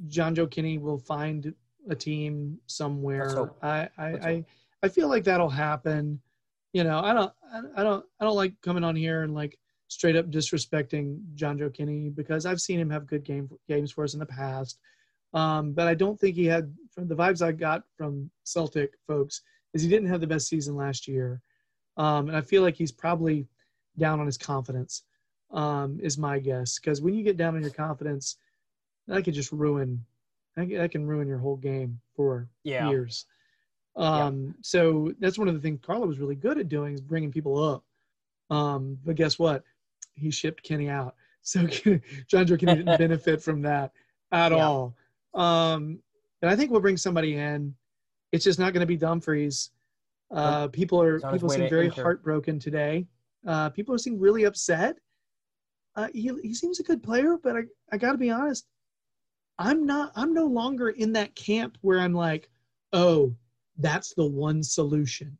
Jonjoe Kenny will find a team somewhere. I I, I. I feel like that'll happen. You know, I don't I- I don't I don't like coming on here and like straight up disrespecting Jonjoe Kenny because I've seen him have good game games for us in the past. Um, but I don't think he had from the vibes I got from Celtic folks is he didn't have the best season last year. Um, and I feel like he's probably down on his confidence, um, is my guess. Because when you get down on your confidence, that could just ruin, that can, ruin your whole game for yeah, years. Um, So that's one of the things Carlo was really good at doing is bringing people up. Um, but guess what? He shipped Kenny out. So Jonjoe Kenny didn't benefit from that at Yeah. all. Um, and I think we'll bring somebody in. It's just not going to be Dumfries. Uh, people are He's on his people seem very heartbroken today. Uh, people seem really upset. Uh, he, he seems a good player, but I, I got to be honest. I'm not. I'm no longer in that camp where I'm like, oh, that's the one solution.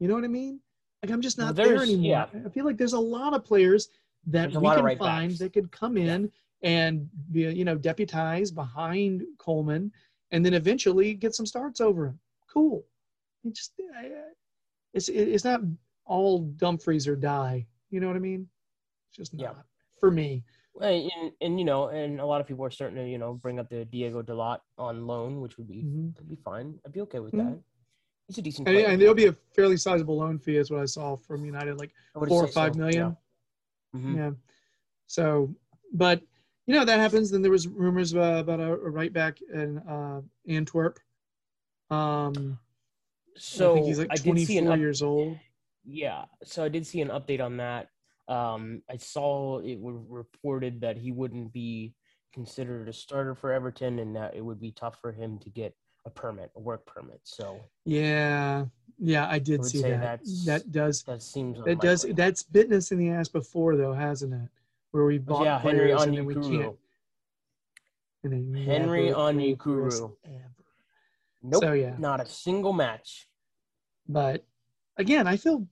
You know what I mean? Like I'm just Well, not there anymore. yeah. I feel like there's a lot of players that There's we can right find backs. that could come in and be, you know, deputize behind Coleman, and then eventually get some starts over him. Cool. It just, it's it's not all Dumfries or die. You know what I mean? It's just Yeah. For me. and, and, you know, and a lot of people are starting to you know bring up the Diogo Dalot on loan, which would be Mhm. would be fine. I'd be okay with Mhm. that. He's a decent. And, and there'll be a fairly sizable loan fee, is what I saw from United, like four or five so, million. Yeah. Mhm. Yeah. So, but you know that happens. Then there was rumors uh, about a, a right back in uh, Antwerp. Um, So I think he's like I did see an 24 up- years old. Yeah, so I did see an update on that. Um, I saw it was reported that he wouldn't be considered a starter for Everton, and that it would be tough for him to get a permit, a work permit. So Yeah, yeah, I did I see that. That does that seems that does that's bitten us in the ass before though, hasn't it? Where we bought yeah, Henry and we can't. And Henry Onyekuru. Nope, So yeah, not a single match. but again, I feel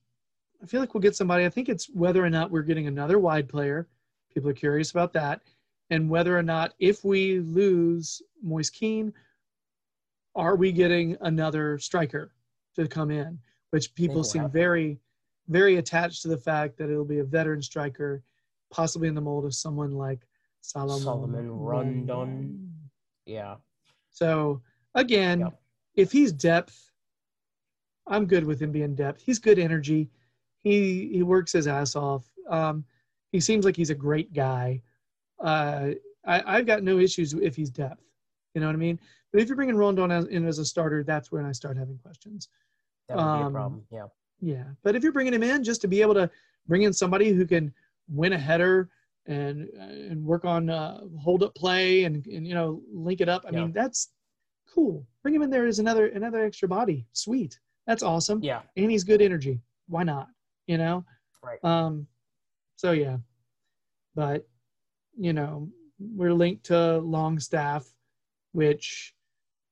I feel like we'll get somebody. I think it's whether or not we're getting another wide player. People are curious about that, and whether or not if we lose Moise Kean, are we getting another striker to come in? Which people seem very, very attached to the fact that it'll be a veteran striker, possibly in the mold of someone like Solomon, Solomon Rondon. Yeah. So again, Yep. if he's depth, I'm good with him being depth. He's good energy. He he works his ass off. Um, he seems like he's a great guy. Uh, I, I've got no issues if he's depth. You know what I mean? But if you're bringing Rondon as, in as a starter, that's when I start having questions. That would be a Um, problem. Yeah. Yeah, but if you're bringing him in just to be able to bring in somebody who can win a header and and work on uh, hold up play and, and you know link it up, I Yeah. mean that's cool. Bring him in there as another another extra body. Sweet, that's awesome. Yeah. And he's good energy. Why not? You know. Right. Um. So yeah, but you know we're linked to Longstaff, which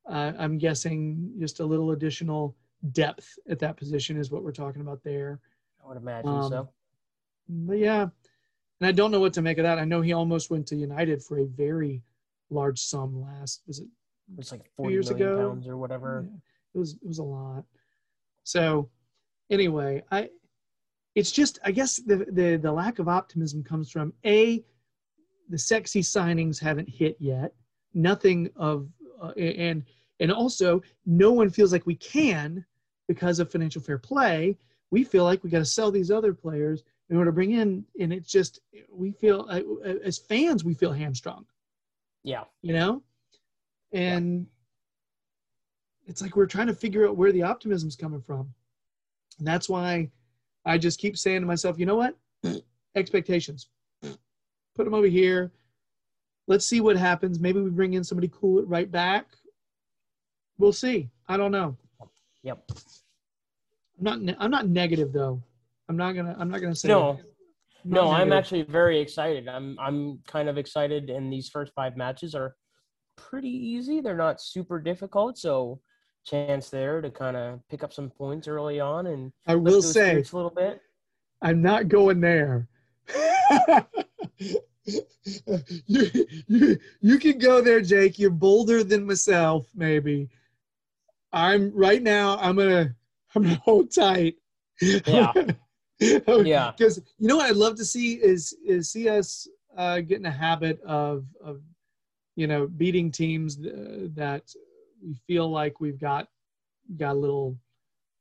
uh, I'm guessing just a little additional depth at that position is what we're talking about there. I would imagine Um, so. But yeah, and I don't know what to make of that. I know he almost went to United for a very large sum last. Was it It was like 40 years ago? pounds or whatever. Yeah, it was it was a lot. So anyway, I it's just I guess the the the lack of optimism comes from a the sexy signings haven't hit yet. Nothing of uh, and and also no one feels like we can because of financial fair play. We feel like we got to sell these other players in order to bring in, and it's just we feel uh, as fans we feel hamstrung Yeah. you know and it's like we're trying to figure out where the optimism's coming from and that's why i just keep saying to myself you know what? Mm. Expectations. Mm. Put them over here. Let's see what happens. Maybe we bring in somebody cool at right back. We'll see. I don't know. Yep. i'm not ne- i'm not negative though. I'm not gonna i'm not gonna say No. I'm not No, I'm actually very excited. I'm I'm kind of excited and these first 5 matches are pretty easy. They're not super difficult, so chance there to kind of pick up some points early on and i will say a little bit. I'm not going there. you, you, you can go there, Jake. You're bolder than myself, maybe. I'm right now. I'm gonna. I'm gonna hold tight. Yeah. Yeah. Because you know what I'd love to see is is see us uh, get in a habit of of you know beating teams uh, that we feel like we've got got a little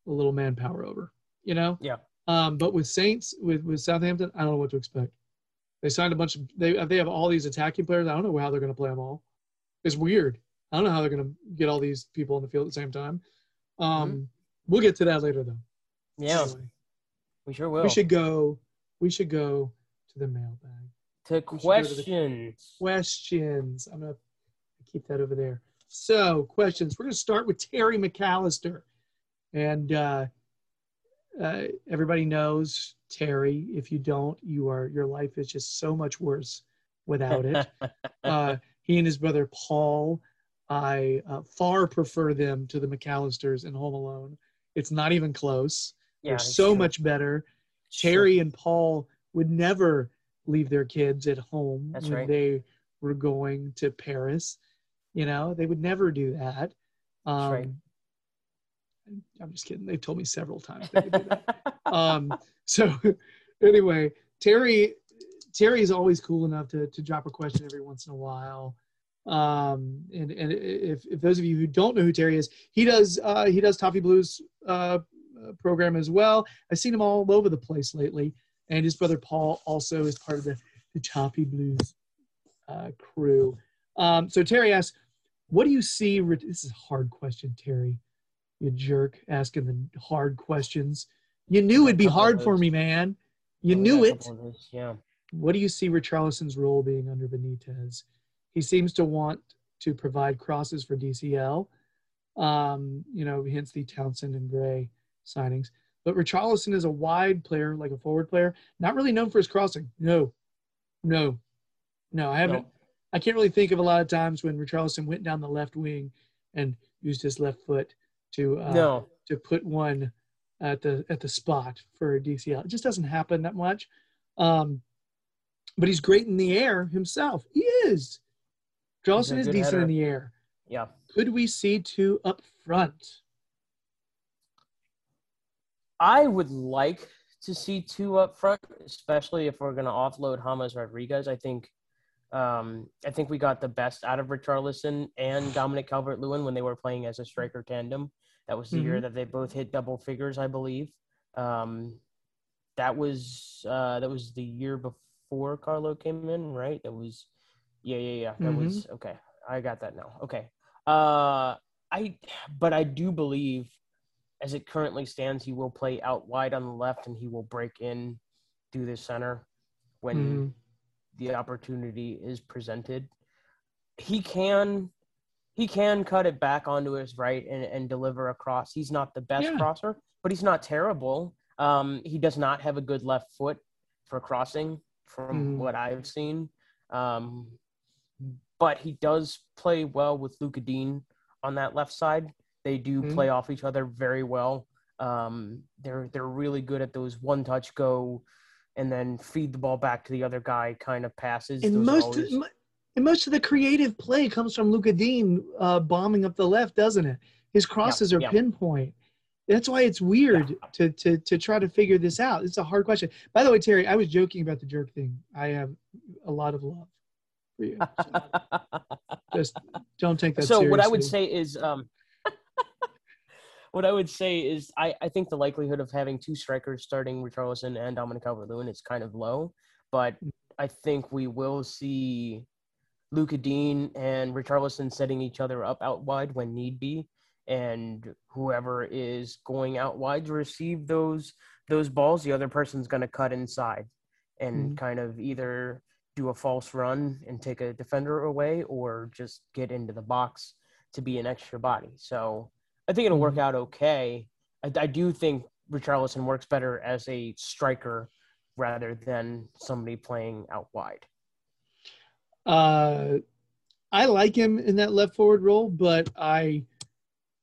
a little manpower over. You know. Yeah. Um, but with Saints, with with Southampton, I don't know what to expect. They signed a bunch of they they have all these attacking players. I don't know how they're going to play them all. It's weird. I don't know how they're going to get all these people on the field at the same time. Um, We'll get to that later, though. Mm-hmm. Yeah, Anyway, we sure will. we should go. We should go to the mailbag to we should go to the- questions. questions. I'm gonna keep that over there. So questions. We're gonna start with Terry McAllister, and uh, uh, everybody knows Terry. If you don't, you are your life is just so much worse without it. uh, he and his brother Paul, I uh, far prefer them to the McAllisters in Home Alone. It's not even close. yeah, They're so true. much better. True. Terry and Paul would never leave their kids at home That's when right. they were going to Paris. You know, they would never do that. Um, right. I'm just kidding. They've told me several times they would do that. um, so anyway, Terry Terry is always cool enough to to drop a question every once in a while. Um, and and if, if those of you who don't know who Terry is, he does uh, he does Toffee Blues uh, uh, program as well. I've seen him all over the place lately, and his brother Paul also is part of the the Toffee Blues uh, crew. Um, so Terry asks, "What do you see?" This is a hard question, Terry. You jerk, asking the hard questions. You knew it'd be hard for me, man. You knew it. couple of those, Yeah. What do you see Richarlison's role being under Benitez? He seems to want to provide crosses for DCL, um, you know, hence the Townsend and Gray signings. But Richarlison is a wide player, like a forward player, not really known for his crossing. No, no, no. I haven't. No. I can't really think of a lot of times when Richarlison went down the left wing and used his left foot to uh, no. to put one at the at the spot for DCL. It just doesn't happen that much. Um, but he's great in the air himself. He is. Charleston is decent header. in the air. Yeah. Could we see two up front? I would like to see two up front, especially if we're going to offload James Rodriguez. I think, um, I think we got the best out of Richarlison and Dominic Calvert-Lewin when they were playing as a striker tandem. That was the year Mhm. that they both hit double figures, I believe. Um, that was uh, that was the year before Carlo came in, right? That was, yeah, yeah, yeah. That Mhm. was okay. I got that now. Okay. Uh, I, but I do believe as it currently stands, he will play out wide on the left and he will break in through the center when Mhm. The opportunity is presented. He can he can cut it back onto his right and, and deliver a cross. He's not the best Yeah. crosser, but he's not terrible. Um, he does not have a good left foot for crossing from Mhm. what I've seen. Um, but he does play well with Lucas Digne on that left side. They do Mhm. play off each other very well. Um, they're they're really good at those one touch go and then feed the ball back to the other guy kind of passes. And Those most always- and most of the creative play comes from Lucas Digne uh, bombing up the left, doesn't it? His crosses are yeah. pinpoint. That's why it's weird to, to to try to figure this out. It's a hard question. By the way, Terry, I was joking about the jerk thing. I have a lot of love for you. Just don't take that so seriously. what I would say is um what I would say is I, I think the likelihood of having two strikers starting Richarlison and Dominic Calvert-Lewin is kind of low, but I think we will see Lucas Digne and Richarlison setting each other up out wide when need be, and whoever is going out wide to receive those those balls, the other person's going to cut inside and Mhm. kind of either do a false run and take a defender away or just get into the box to be an extra body. So I think it'll work out okay. I, I do think Richarlison works better as a striker rather than somebody playing out wide. Uh, I like him in that left forward role, but I,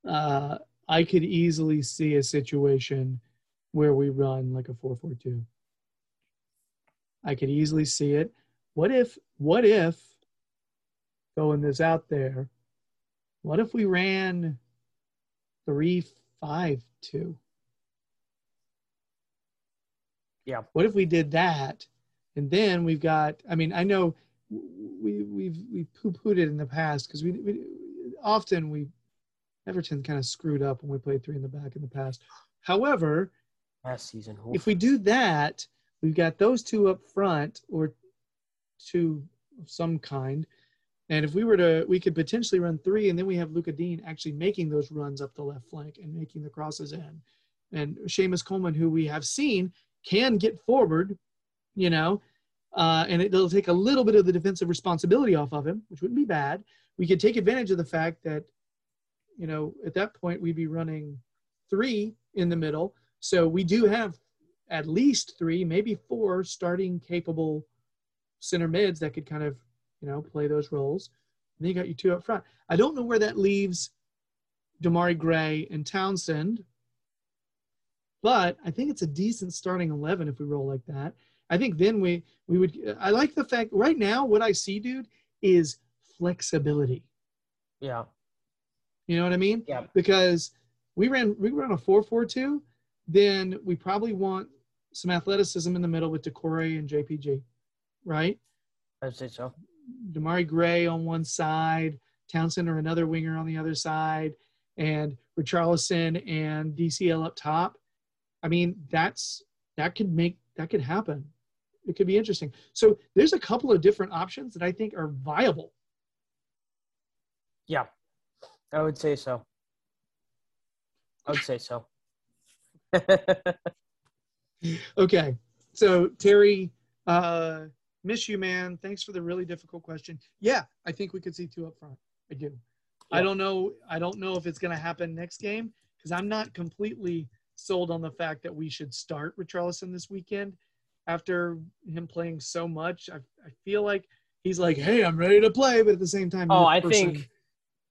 uh, I could easily see a situation where we run like a four-four-two. I could easily see it. What if? What if? Throwing this out there, what if we ran three-five-two? Yeah. What if we did that, and then we've got? I mean, I know we we've we poo pooed it in the past because we, we often we Everton kind of screwed up when we played three in the back in the past. However, Last season, if we do that, we've got those two up front or two of some kind. And if we were to, we could potentially run three, and then we have Lucas Digne actually making those runs up the left flank and making the crosses in. And Seamus Coleman, who we have seen can get forward, you know, uh, and it'll take a little bit of the defensive responsibility off of him, which wouldn't be bad. We could take advantage of the fact that, you know, at that point we'd be running three in the middle. So we do have at least three, maybe four starting capable center mids that could kind of, you know, play those roles. And then you got your two up front. I don't know where that leaves Demarai Gray and Townsend, but I think it's a decent starting 11 if we roll like that. I think then we we would. I like the fact right now what I see, dude, is flexibility. yeah, You know what I mean? Yeah. Because we ran we ran a four four two, then we probably want some athleticism in the middle with Doucouré and JPG, right? I'd say so. Demarai Gray on one side, Townsend or another winger on the other side, and Richarlison and DCL up top. I mean, that's that could make that could happen. It could be interesting. So there's a couple of different options that I think are viable. Yeah, I would say so. I would say so. Okay. So Terry, uh, miss you, man. Thanks for the really difficult question. Yeah, I think we could see two up front. I do. I don't know. I don't know if it's going to happen next game because I'm not completely sold on the fact that we should start Richarlison this weekend after him playing so much. I, I feel like he's like, hey, I'm ready to play, but at the same time, Oh, I person- think.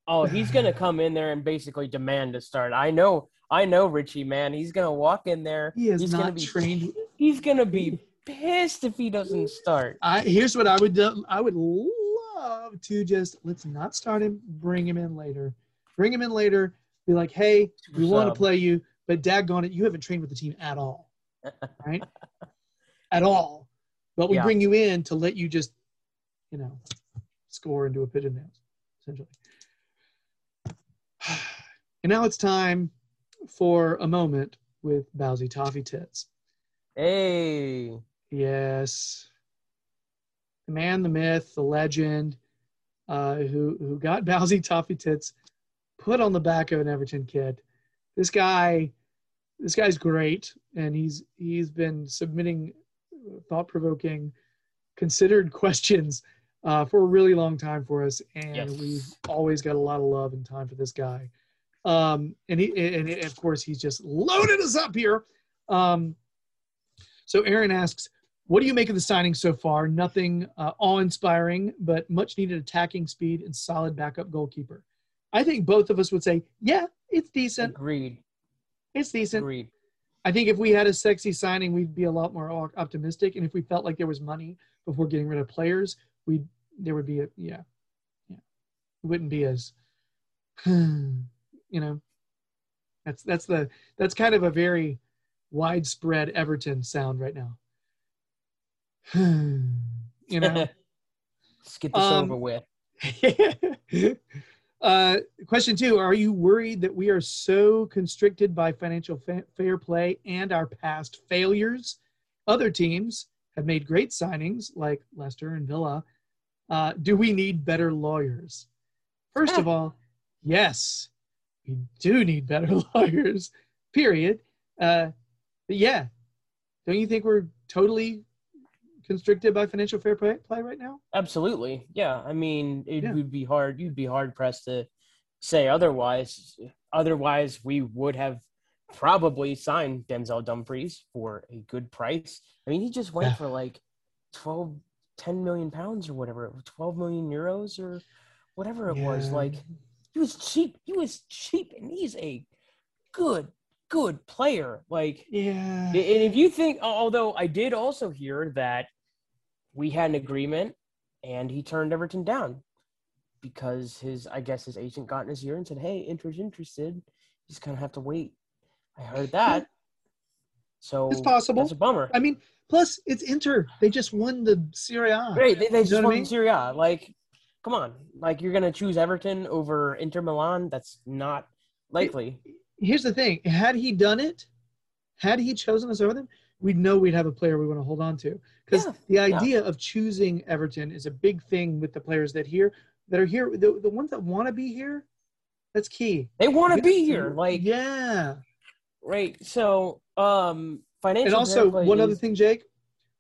Oh, he's gonna come in there and basically demand to start. I know. I know Richie, man. He's gonna walk in there. He is he's gonna not be trained. He's gonna be pissed if he doesn't start. I here's what I would do. I would love to just let's not start him. Bring him in later. Bring him in later. Be like, hey, we want to um, play you, but daggone it, you haven't trained with the team at all, right? at all. But we Yeah. bring you in to let you just, you know, score and do a pigeon dance, essentially. And now it's time for a moment with Bowsy Toffee Tits. Hey, Yes. The man, the myth, the legend, uh, who who got Bowsy Toffee Tits put on the back of an Everton kid. This guy, this guy's great, and he's he's been submitting thought provoking, considered questions uh, for a really long time for us, and Yes. we've always got a lot of love and time for this guy. Um, and he and of course he's just loaded us up here. Um, so Aaron asks, what do you make of the signing so far? Nothing uh, awe-inspiring, but much needed attacking speed and solid backup goalkeeper. I think both of us would say, yeah, it's decent. agreed, It's decent. agreed. I think if we had a sexy signing, we'd be a lot more optimistic. And if we felt like there was money before getting rid of players, we there would be a yeah, yeah, it wouldn't be as, you know, that's that's the that's kind of a very widespread Everton sound right now. you know. Let's get this Um, over with. uh, question two Are you worried that we are so constricted by financial fa- fair play and our past failures? Other teams have made great signings like Leicester and Villa. Uh, do we need better lawyers? First of all, yes, we do need better lawyers, period. Uh, but yeah, don't you think we're totally constricted by financial fair play, play right now? Absolutely. Yeah. I mean, it Yeah. would be hard. You'd be hard pressed to say otherwise. Otherwise, we would have probably signed Denzel Dumfries for a good price. I mean, he just went Yeah. for like 12, 10 million pounds or whatever, 12 million euros or whatever it was. Like, he was cheap. He was cheap, and he's a good, good player. Like, Yeah. and if you think, although I did also hear that we had an agreement and he turned Everton down because his, I guess his agent got in his ear and said, "Hey, Inter's interested. You just kind of have to wait." I heard that, so It's possible. It's a bummer. I mean, plus it's Inter. They just won the Serie A. Great, they, they just what I won mean? Serie A. Like, come on, like you're gonna choose Everton over Inter Milan? That's not likely. Here's the thing: had he done it, had he chosen us over them, we'd know we'd have a player we want to hold on to. Because Yeah, the idea of choosing Everton is a big thing with the players that here that are here. The, the ones that want to be here, that's key. They want to be here, like yeah. right. So, um, financial And also, one other thing, Jake.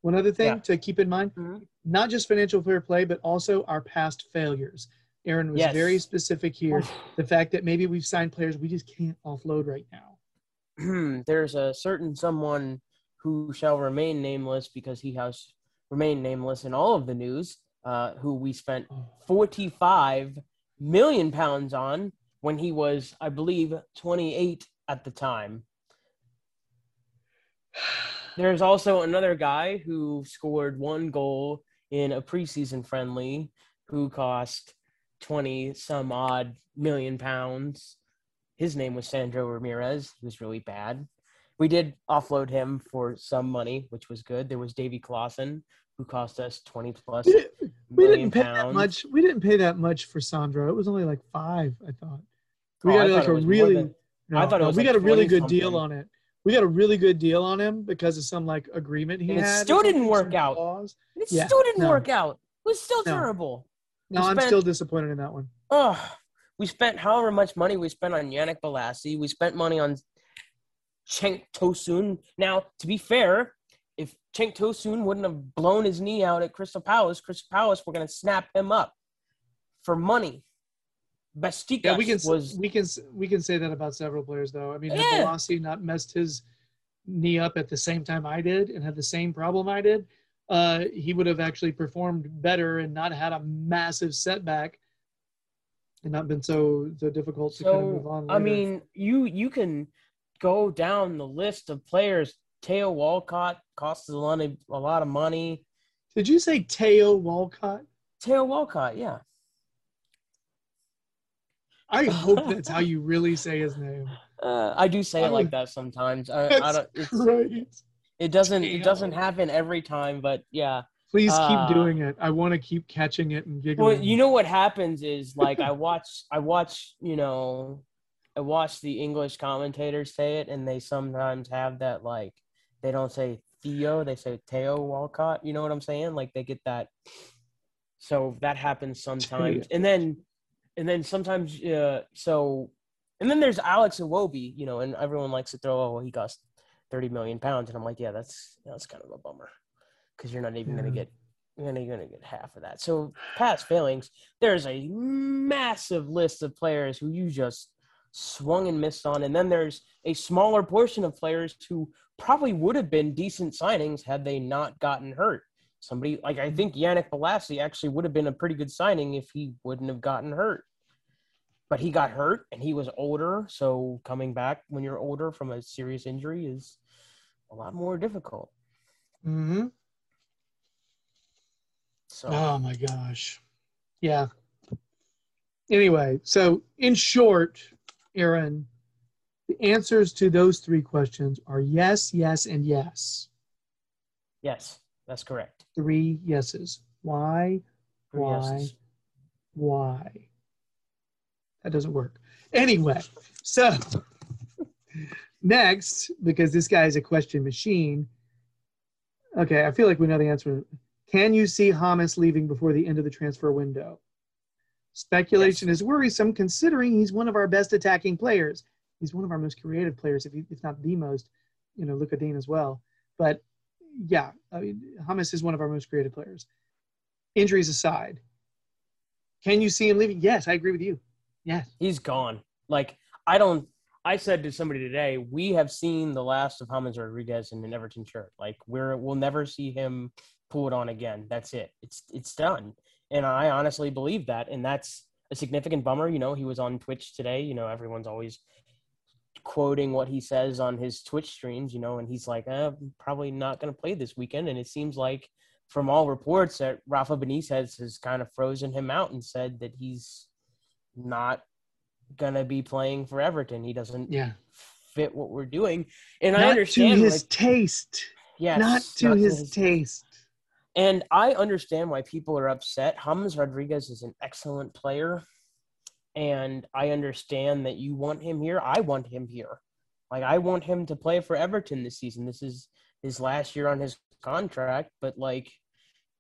One other thing Yeah. to keep in mind: Mhm. not just financial fair play, but also our past failures. Aaron was Yes. very specific here. the fact that maybe we've signed players we just can't offload right now. there's a certain someone who shall remain nameless because he has remained nameless in all of the news, uh, who we spent Oh. 45 million pounds on when he was, I believe, 28 at the time. There's also another guy who scored one goal in a preseason friendly who cost 20 some odd million pounds. His name was Sandro Ramirez. He was really bad. We did offload him for some money, which was good. There was Davy Klaassen, who cost us 20 plus We didn't, we didn't pay that much. We didn't pay that much for Sandro. It was only like five, I thought. Oh, we Oh, got like a really. than- no, I thought no, we like got a really 20 good deal on it. We got a really good deal on him because of some like agreement he And it had. still didn't work out. clause. It Yeah, still didn't no. work out. It was still terrible. No, We I'm still disappointed in that one. Oh, we spent however much money we spent on Yannick Bolasie. We spent money on Cenk Tosun. Now, to be fair, if Cenk Tosun wouldn't have blown his knee out at Crystal Palace, Crystal Palace were going to snap him up for money. Bastikas Yeah, we can was we can we can say that about several players though. I mean, had Yeah. Bolasie not messed his knee up at the same time I did and had the same problem I did, uh, he would have actually performed better and not had a massive setback and not been so so difficult to kind of move so. on. I mean, you you can go down the list of players. Teo Walcott costs a lot of, a lot of money. Did you say Teo Walcott? Teo Walcott, yeah. I hope that's how you really say his name. Uh, I do say it like that sometimes. I, I don't. It's, it doesn't. It doesn't happen every time, but yeah. Please Uh, keep doing it. I want to keep catching it and giggling. Well, you know what happens is like I watch, I watch, you know, I watch the English commentators say it, and they sometimes have that like they don't say Theo, they say Teo Walcott. You know what I'm saying? Like they get that. So that happens sometimes, and then, and then sometimes, uh, so, and then there's Alex Iwobi, you know, and everyone likes to throw, oh, well, he cost thirty million pounds, and I'm like, yeah, that's that's kind of a bummer, because you're not even gonna get you're only going to get half of that. So past failings, there's a massive list of players who you just swung and missed on, and then there's a smaller portion of players who probably would have been decent signings had they not gotten hurt. Somebody like I think Yannick Bolasie actually would have been a pretty good signing if he wouldn't have gotten hurt. But he got hurt and he was older, so coming back when you're older from a serious injury is a lot more difficult. Mm-hmm. So Oh my gosh. Yeah. Anyway, so in short, Aaron, the answers to those three questions are yes, yes, and yes. yes, that's correct. Three yeses. Why? Three Why? yeses. Why? That doesn't work. Anyway, so next, because this guy is a question machine. Okay, I feel like we know the answer. Can you see James leaving before the end of the transfer window? Speculation is worrisome considering he's one of our best attacking players. He's one of our most creative players, if, he, if not the most, you know, Lucas Digne as well. But yeah, I mean, James is one of our most creative players. Injuries aside, can you see him leaving? Yes, I agree with you. Yes. He's gone. Like I don't. I said to somebody today, we have seen the last of James Rodriguez in an Everton shirt. Like we're we'll never see him pull it on again. That's it. It's it's done. And I honestly believe that. And that's a significant bummer. You know, he was on Twitch today. You know, everyone's always quoting what he says on his Twitch streams. You know, and he's like, eh, I'm probably not going to play this weekend. And it seems like, from all reports, that Rafa Benitez has kind of frozen him out and said that he's not gonna be playing for Everton. He doesn't Yeah. fit what we're doing, and not I understand. to his like, taste. yes, not to his taste. And I understand why people are upset. James Rodriguez is an excellent player, and I understand that you want him here. I want him here. Like I want him to play for Everton this season. This is his last year on his contract, but like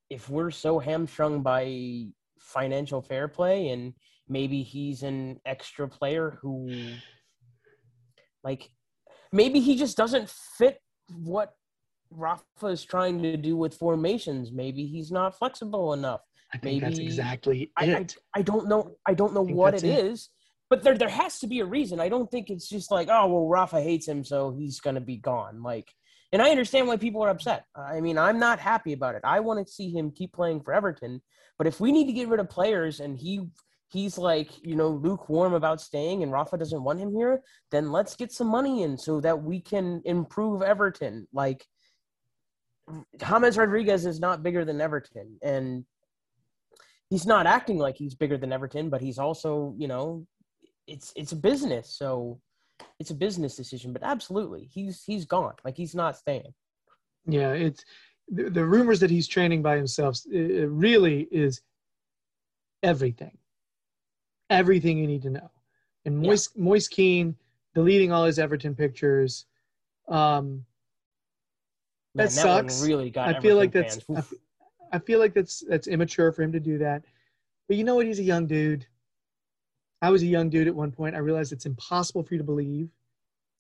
if we're so hamstrung by financial fair play and maybe he's an extra player who like maybe he just doesn't fit what Rafa is trying to do with formations. Maybe he's not flexible enough. I think that's Maybe- exactly I, I, it. I don't know I don't know think what it it. is, but there there has to be a reason. I don't think it's just like, oh well Rafa hates him so he's gonna be gone. Like and I understand why people are upset. I mean, I'm not happy about it. I want to see him keep playing for Everton, but if we need to get rid of players and he he's like, you know, lukewarm about staying and Rafa doesn't want him here, then let's get some money in so that we can improve Everton. Like James Rodriguez is not bigger than Everton and he's not acting like he's bigger than Everton, but he's also, you know, it's it's a business, so it's a business decision. But absolutely, he's he's gone. Like he's not staying. Yeah, it's the, the rumors that he's training by himself. It it really is everything, everything you need to know. And Yeah. Moise Moise Kean deleting all his Everton pictures. Um, Man, That that sucks. really got. I feel like that's. I, I feel like that's that's immature for him to do that. But you know what? He's a young dude. I was a young dude at one point. I realized it's impossible for you to believe.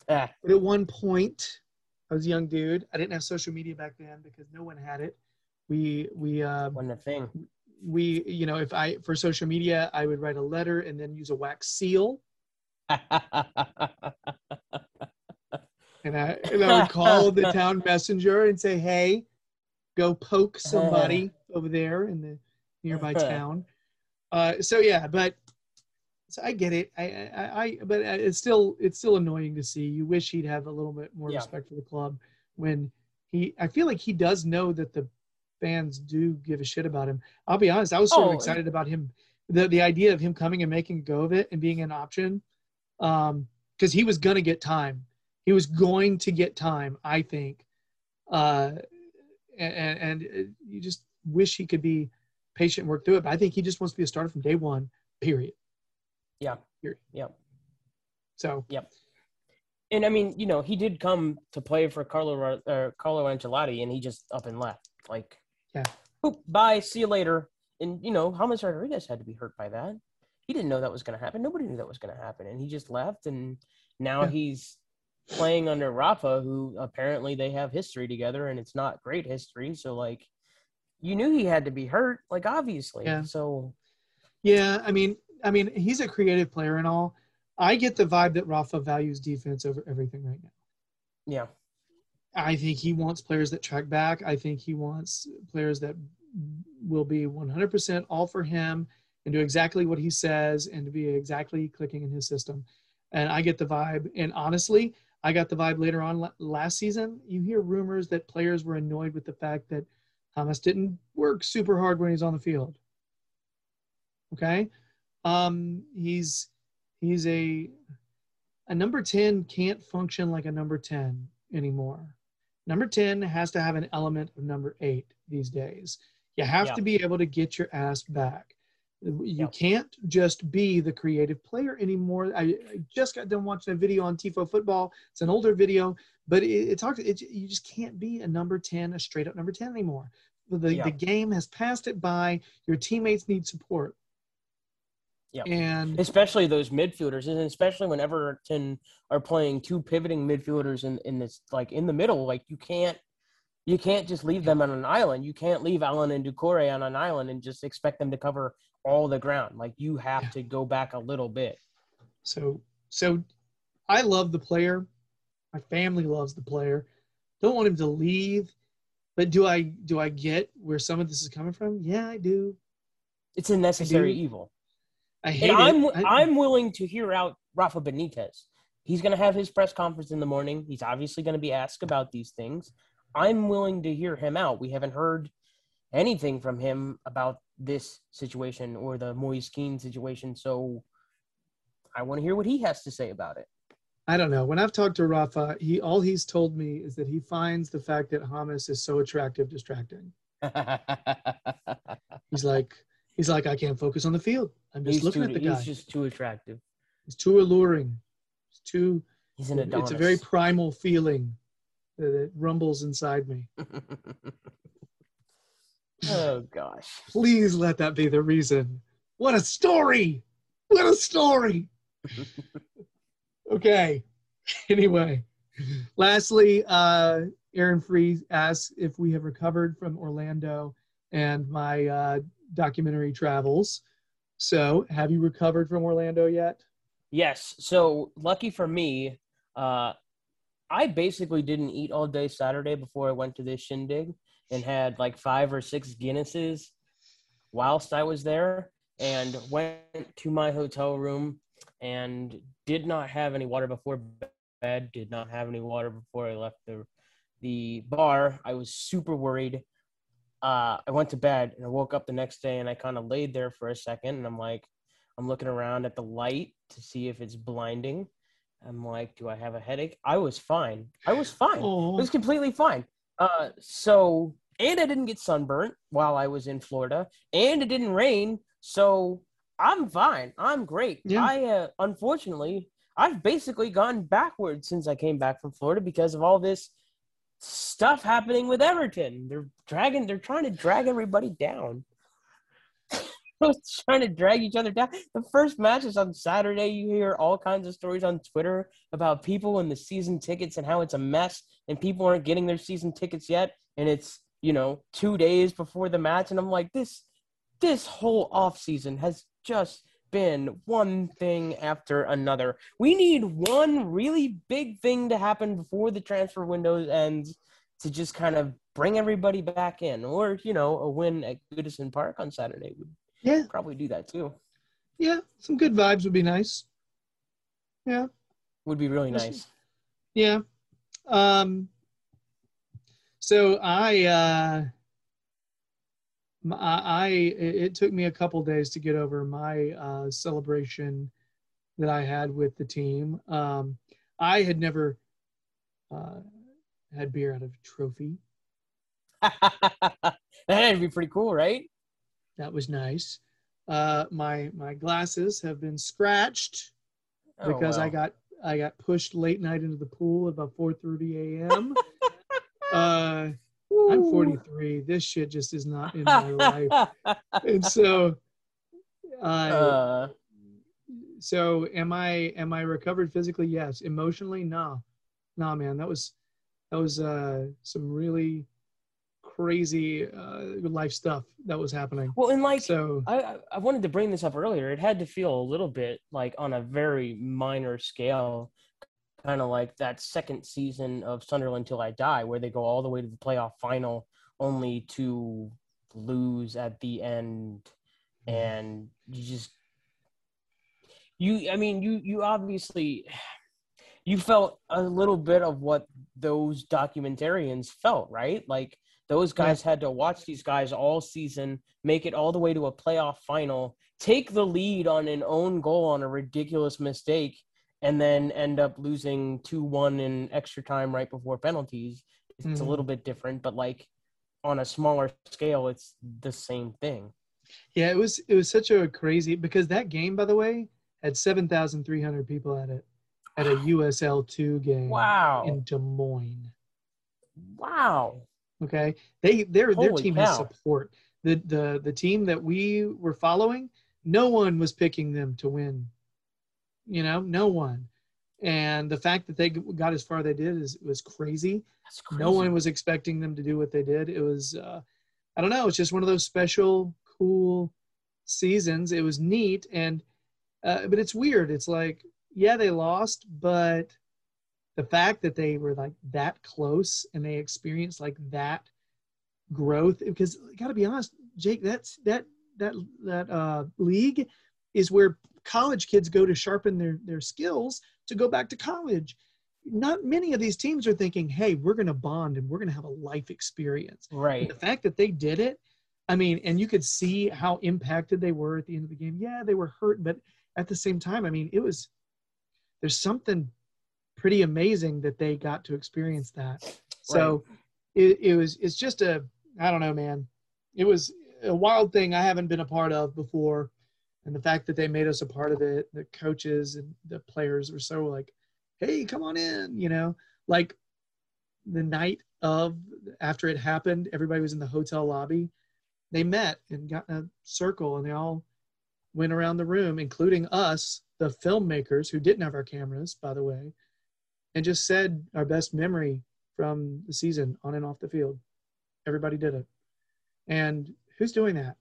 Ah, But at one point, I was a young dude. I didn't have social media back then because no one had it. We we uh, wasn't a thing. we you know if I for social media I would write a letter and then use a wax seal and I and I would call the town messenger and say hey go poke somebody over there in the nearby town. Uh, so yeah, but So I get it. I, I, I, but it's still, it's still annoying to see. You wish he'd have a little bit more Yeah. respect for the club when he. I feel like he does know that the fans do give a shit about him. I'll be honest. I was sort Oh, of excited about him. The the idea of him coming and making a go of it and being an option, um, because he was gonna get time. He was going to get time. I think, uh, and and you just wish he could be patient and work through it. But I think he just wants to be a starter from day one. Period. Yeah. Period. Yeah. So Yep. And I mean, you know, he did come to play for Carlo uh, Carlo Ancelotti, and he just up and left. Like, Yeah. boop, bye, see you later. And you know, James Rodriguez had to be hurt by that. He didn't know that was going to happen. Nobody knew that was going to happen, and he just left. And now Yeah. he's playing under Rafa, who apparently they have history together, and it's not great history. So, like, you knew he had to be hurt, like obviously. Yeah. So, yeah, I mean, I mean, he's a creative player and all. I get the vibe that Rafa values defense over everything right now. yeah, I think he wants players that track back. I think he wants players that will be 100% all for him and do exactly what he says and to be exactly clicking in his system. And I get the vibe. And honestly, I got the vibe later on last season. You hear rumors that players were annoyed with the fact that Thomas didn't work super hard when he's on the field. Okay. Um, he's he's a a number 10 can't function like a number 10 anymore. Number 10 has to have an element of number 8 these days. You have Yeah. to be able to get your ass back. You Yeah. can't just be the creative player anymore. I, I just got done watching a video on Tifo football. It's an older video, but it, it talks. It, you just can't be a number 10, a straight up number 10 anymore. The, Yeah. the game has passed it by. Your teammates need support. Yeah. And especially those midfielders, and especially when Everton are playing two pivoting midfielders in, in this like in the middle, like you can't you can't just leave them on an island. You can't leave Allan and Doucouré on an island and just expect them to cover all the ground. Like you have Yeah. to go back a little bit. So so I love the player. My family loves the player. Don't want him to leave. But do I do I get where some of this is coming from? Yeah, I do. It's a necessary do. evil. I hate And I'm it. I- I'm willing to hear out Rafa Benitez. He's going to have his press conference in the morning. He's obviously going to be asked about these things. I'm willing to hear him out. We haven't heard anything from him about this situation or the Moise Kean situation, so I want to hear what he has to say about it. I don't know. When I've talked to Rafa, he all he's told me is that he finds the fact that Hamas is so attractive distracting. He's like he's like I can't focus on the field. I'm just he's looking too, at the guy. he's just too attractive. He's too alluring. It's too He's an Adonis. it's a very primal feeling that it rumbles inside me. oh gosh. Please let that be the reason. What a story! What a story! okay. Anyway, lastly, uh, Aaron Free asks if we have recovered from Orlando and my uh, documentary travels. So, have you recovered from Orlando yet? Yes. So lucky for me, uh, I basically didn't eat all day Saturday before I went to this shindig and had like five or six Guinnesses whilst I was there and went to my hotel room and did not have any water before bed, did not have any water before I left the the bar. I was super worried. Uh, I went to bed and I woke up the next day and I kind of laid there for a second and I'm like, I'm looking around at the light to see if it's blinding. I'm like, do I have a headache? I was fine. I was fine. It Oh, was completely fine. Uh, so, and I didn't get sunburnt while I was in Florida, and it didn't rain. So I'm fine. I'm great. Yeah. I uh, unfortunately, I've basically gone backwards since I came back from Florida because of all this stuff happening with Everton. They're dragging. They're trying to drag everybody down. trying to drag each other down. The first match is on Saturday. You hear all kinds of stories on Twitter about people and the season tickets and how it's a mess and people aren't getting their season tickets yet. And it's, you know, two days before the match. And I'm like, this this whole off season has just been one thing after another. We need one really big thing to happen before the transfer window ends to just kind of bring everybody back in. Or, you know, a win at Goodison Park on Saturday would yeah. probably do that too. Yeah, some good vibes would be nice. Yeah, Would be really nice. yeah. Um. So I, uh, I, it took me a couple days to get over my uh, celebration that I had with the team. Um, I had never uh, had beer out of a trophy. That'd be pretty cool, right? That was nice. Uh, my my glasses have been scratched Oh, because I got I got pushed late night into the pool at about 4:30 a.m. uh, I'm 43. This shit just is not in my life, and so, uh, uh, so am I am I recovered physically? Yes. Emotionally, nah, nah, man. That was that was uh, some really crazy uh, life stuff that was happening. well, and like So I, I- I wanted to bring this up earlier. It had to feel a little bit like on a very minor scale, kind of like that second season of Sunderland Till I Die, where they go all the way to the playoff final only to lose at the end. And you just, you, I mean, you, you obviously, you felt a little bit of what those documentarians felt, right? Like those guys had to watch these guys all season, make it all the way to a playoff final, take the lead on an own goal on a ridiculous mistake, and then end up losing 2 1 in extra time right before penalties. It's a Mhm. little bit different, but like on a smaller scale, it's the same thing. Yeah, it was it was such a crazy because that game, by the way, had seven thousand three hundred people at it at a USL two game Wow. in Des Moines. Wow. Okay, they their their team cow. has support. The the the team that we were following, no one was picking them to win. You know, no one. And the fact that they got as far as they did is was crazy. Crazy. no one was expecting them to do what they did it was uh, i don't know it's just one of those special cool seasons it was neat and uh, but it's weird it's like yeah they lost but the fact that they were like that close and they experienced like that growth because got to be honest jake that's that that that uh, league is where college kids go to sharpen their their skills to go back to college not many of these teams are thinking, hey, we're going to bond and we're going to have a life experience. And Right. the fact that they did it, I mean, and you could see how impacted they were at the end of the game. Yeah, they were hurt, but at the same time, I mean, it was, there's something pretty amazing that they got to experience that. So it, it was, it's just a, I don't know, man. It was a wild thing I haven't been a part of before. And the fact that they made us a part of it, the coaches and the players were so like, hey, come on in, you know, like the night of after it happened, everybody was in the hotel lobby. They met and got in a circle and they all went around the room, including us, the filmmakers who didn't have our cameras, by the way, and just said our best memory from the season on and off the field. Everybody did it. And who's doing that?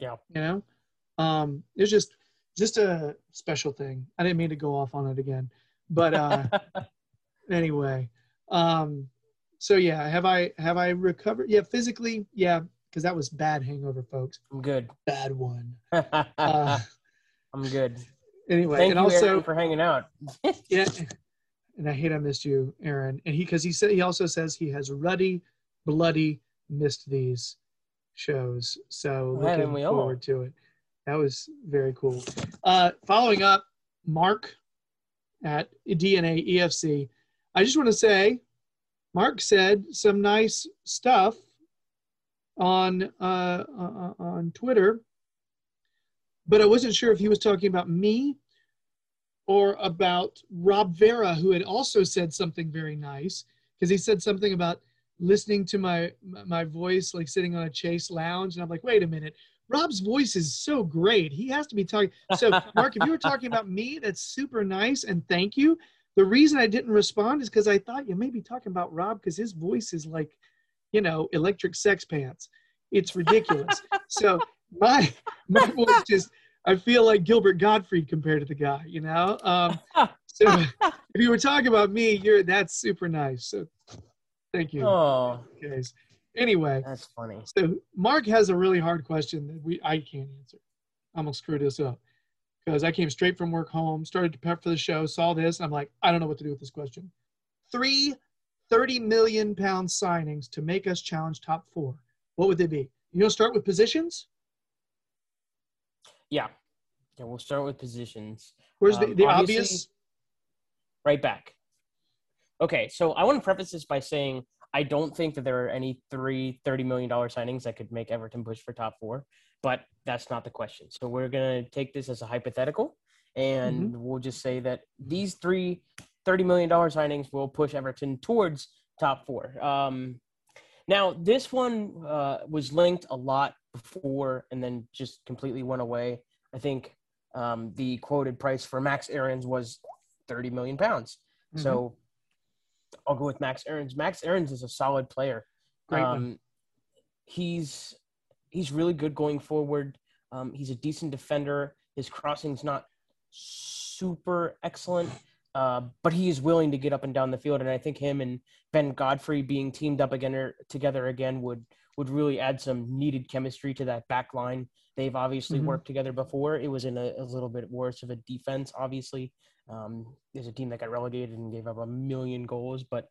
Yeah. You know? Um, it's just just a special thing. I didn't mean to go off on it again. But uh anyway um so yeah have i have i recovered yeah physically yeah because that was bad hangover folks I'm good. bad one uh I'm good. anyway Thank and you, also Aaron, for hanging out. yeah and i hate i missed you aaron. And he because he said he also says he has ruddy bloody missed these shows. So haven't looking all? forward to it. That was very cool. Uh following up mark at dna efc i just want to say mark said some nice stuff on uh, uh on twitter but i wasn't sure if he was talking about me or about rob vera who had also said something very nice because he said something about listening to my my voice like sitting on a chase lounge and i'm like wait a minute. Rob's voice is so great. He has to be talking so mark if you were talking about me that's super nice and thank you. The reason i didn't respond is because i thought you may be talking about rob because his voice is like you know electric sex pants. It's ridiculous. So my my voice just i feel like gilbert gottfried compared to the guy you know um so if you were talking about me you're that's super nice so thank you Oh, guys anyway that's funny. so Mark has a really hard question that we I can't answer. I'm gonna screw this up. because I came straight from work home, started to prep for the show, saw this, and I'm like, I don't know what to do with this question. Three 30 million pound signings to make us challenge top four. What would they be? You know, start with positions. Yeah. Yeah, we'll start with positions. Where's the, Um, the obviously- obvious? Right back. Okay, so I want to preface this by saying I don't think that there are any three $30 million signings that could make Everton push for top four, but that's not the question. So we're going to take this as a hypothetical, and Mm-hmm. we'll just say that these three $30 million signings will push Everton towards top four. Um, now, this one uh, was linked a lot before and then just completely went away. I think um, the quoted price for Max Aarons was 30 million pounds. Mhm. So I'll go with Max Aarons. Max Aarons is a solid player. Um, he's he's really good going forward. Um, he's a decent defender. His crossing's not super excellent, uh, but he is willing to get up and down the field. And I think him and Ben Godfrey being teamed up again or together again would would really add some needed chemistry to that back line. They've obviously Mhm. worked together before. It was in a, a little bit worse of a defense, obviously. Um, there's a team that got relegated and gave up a million goals, but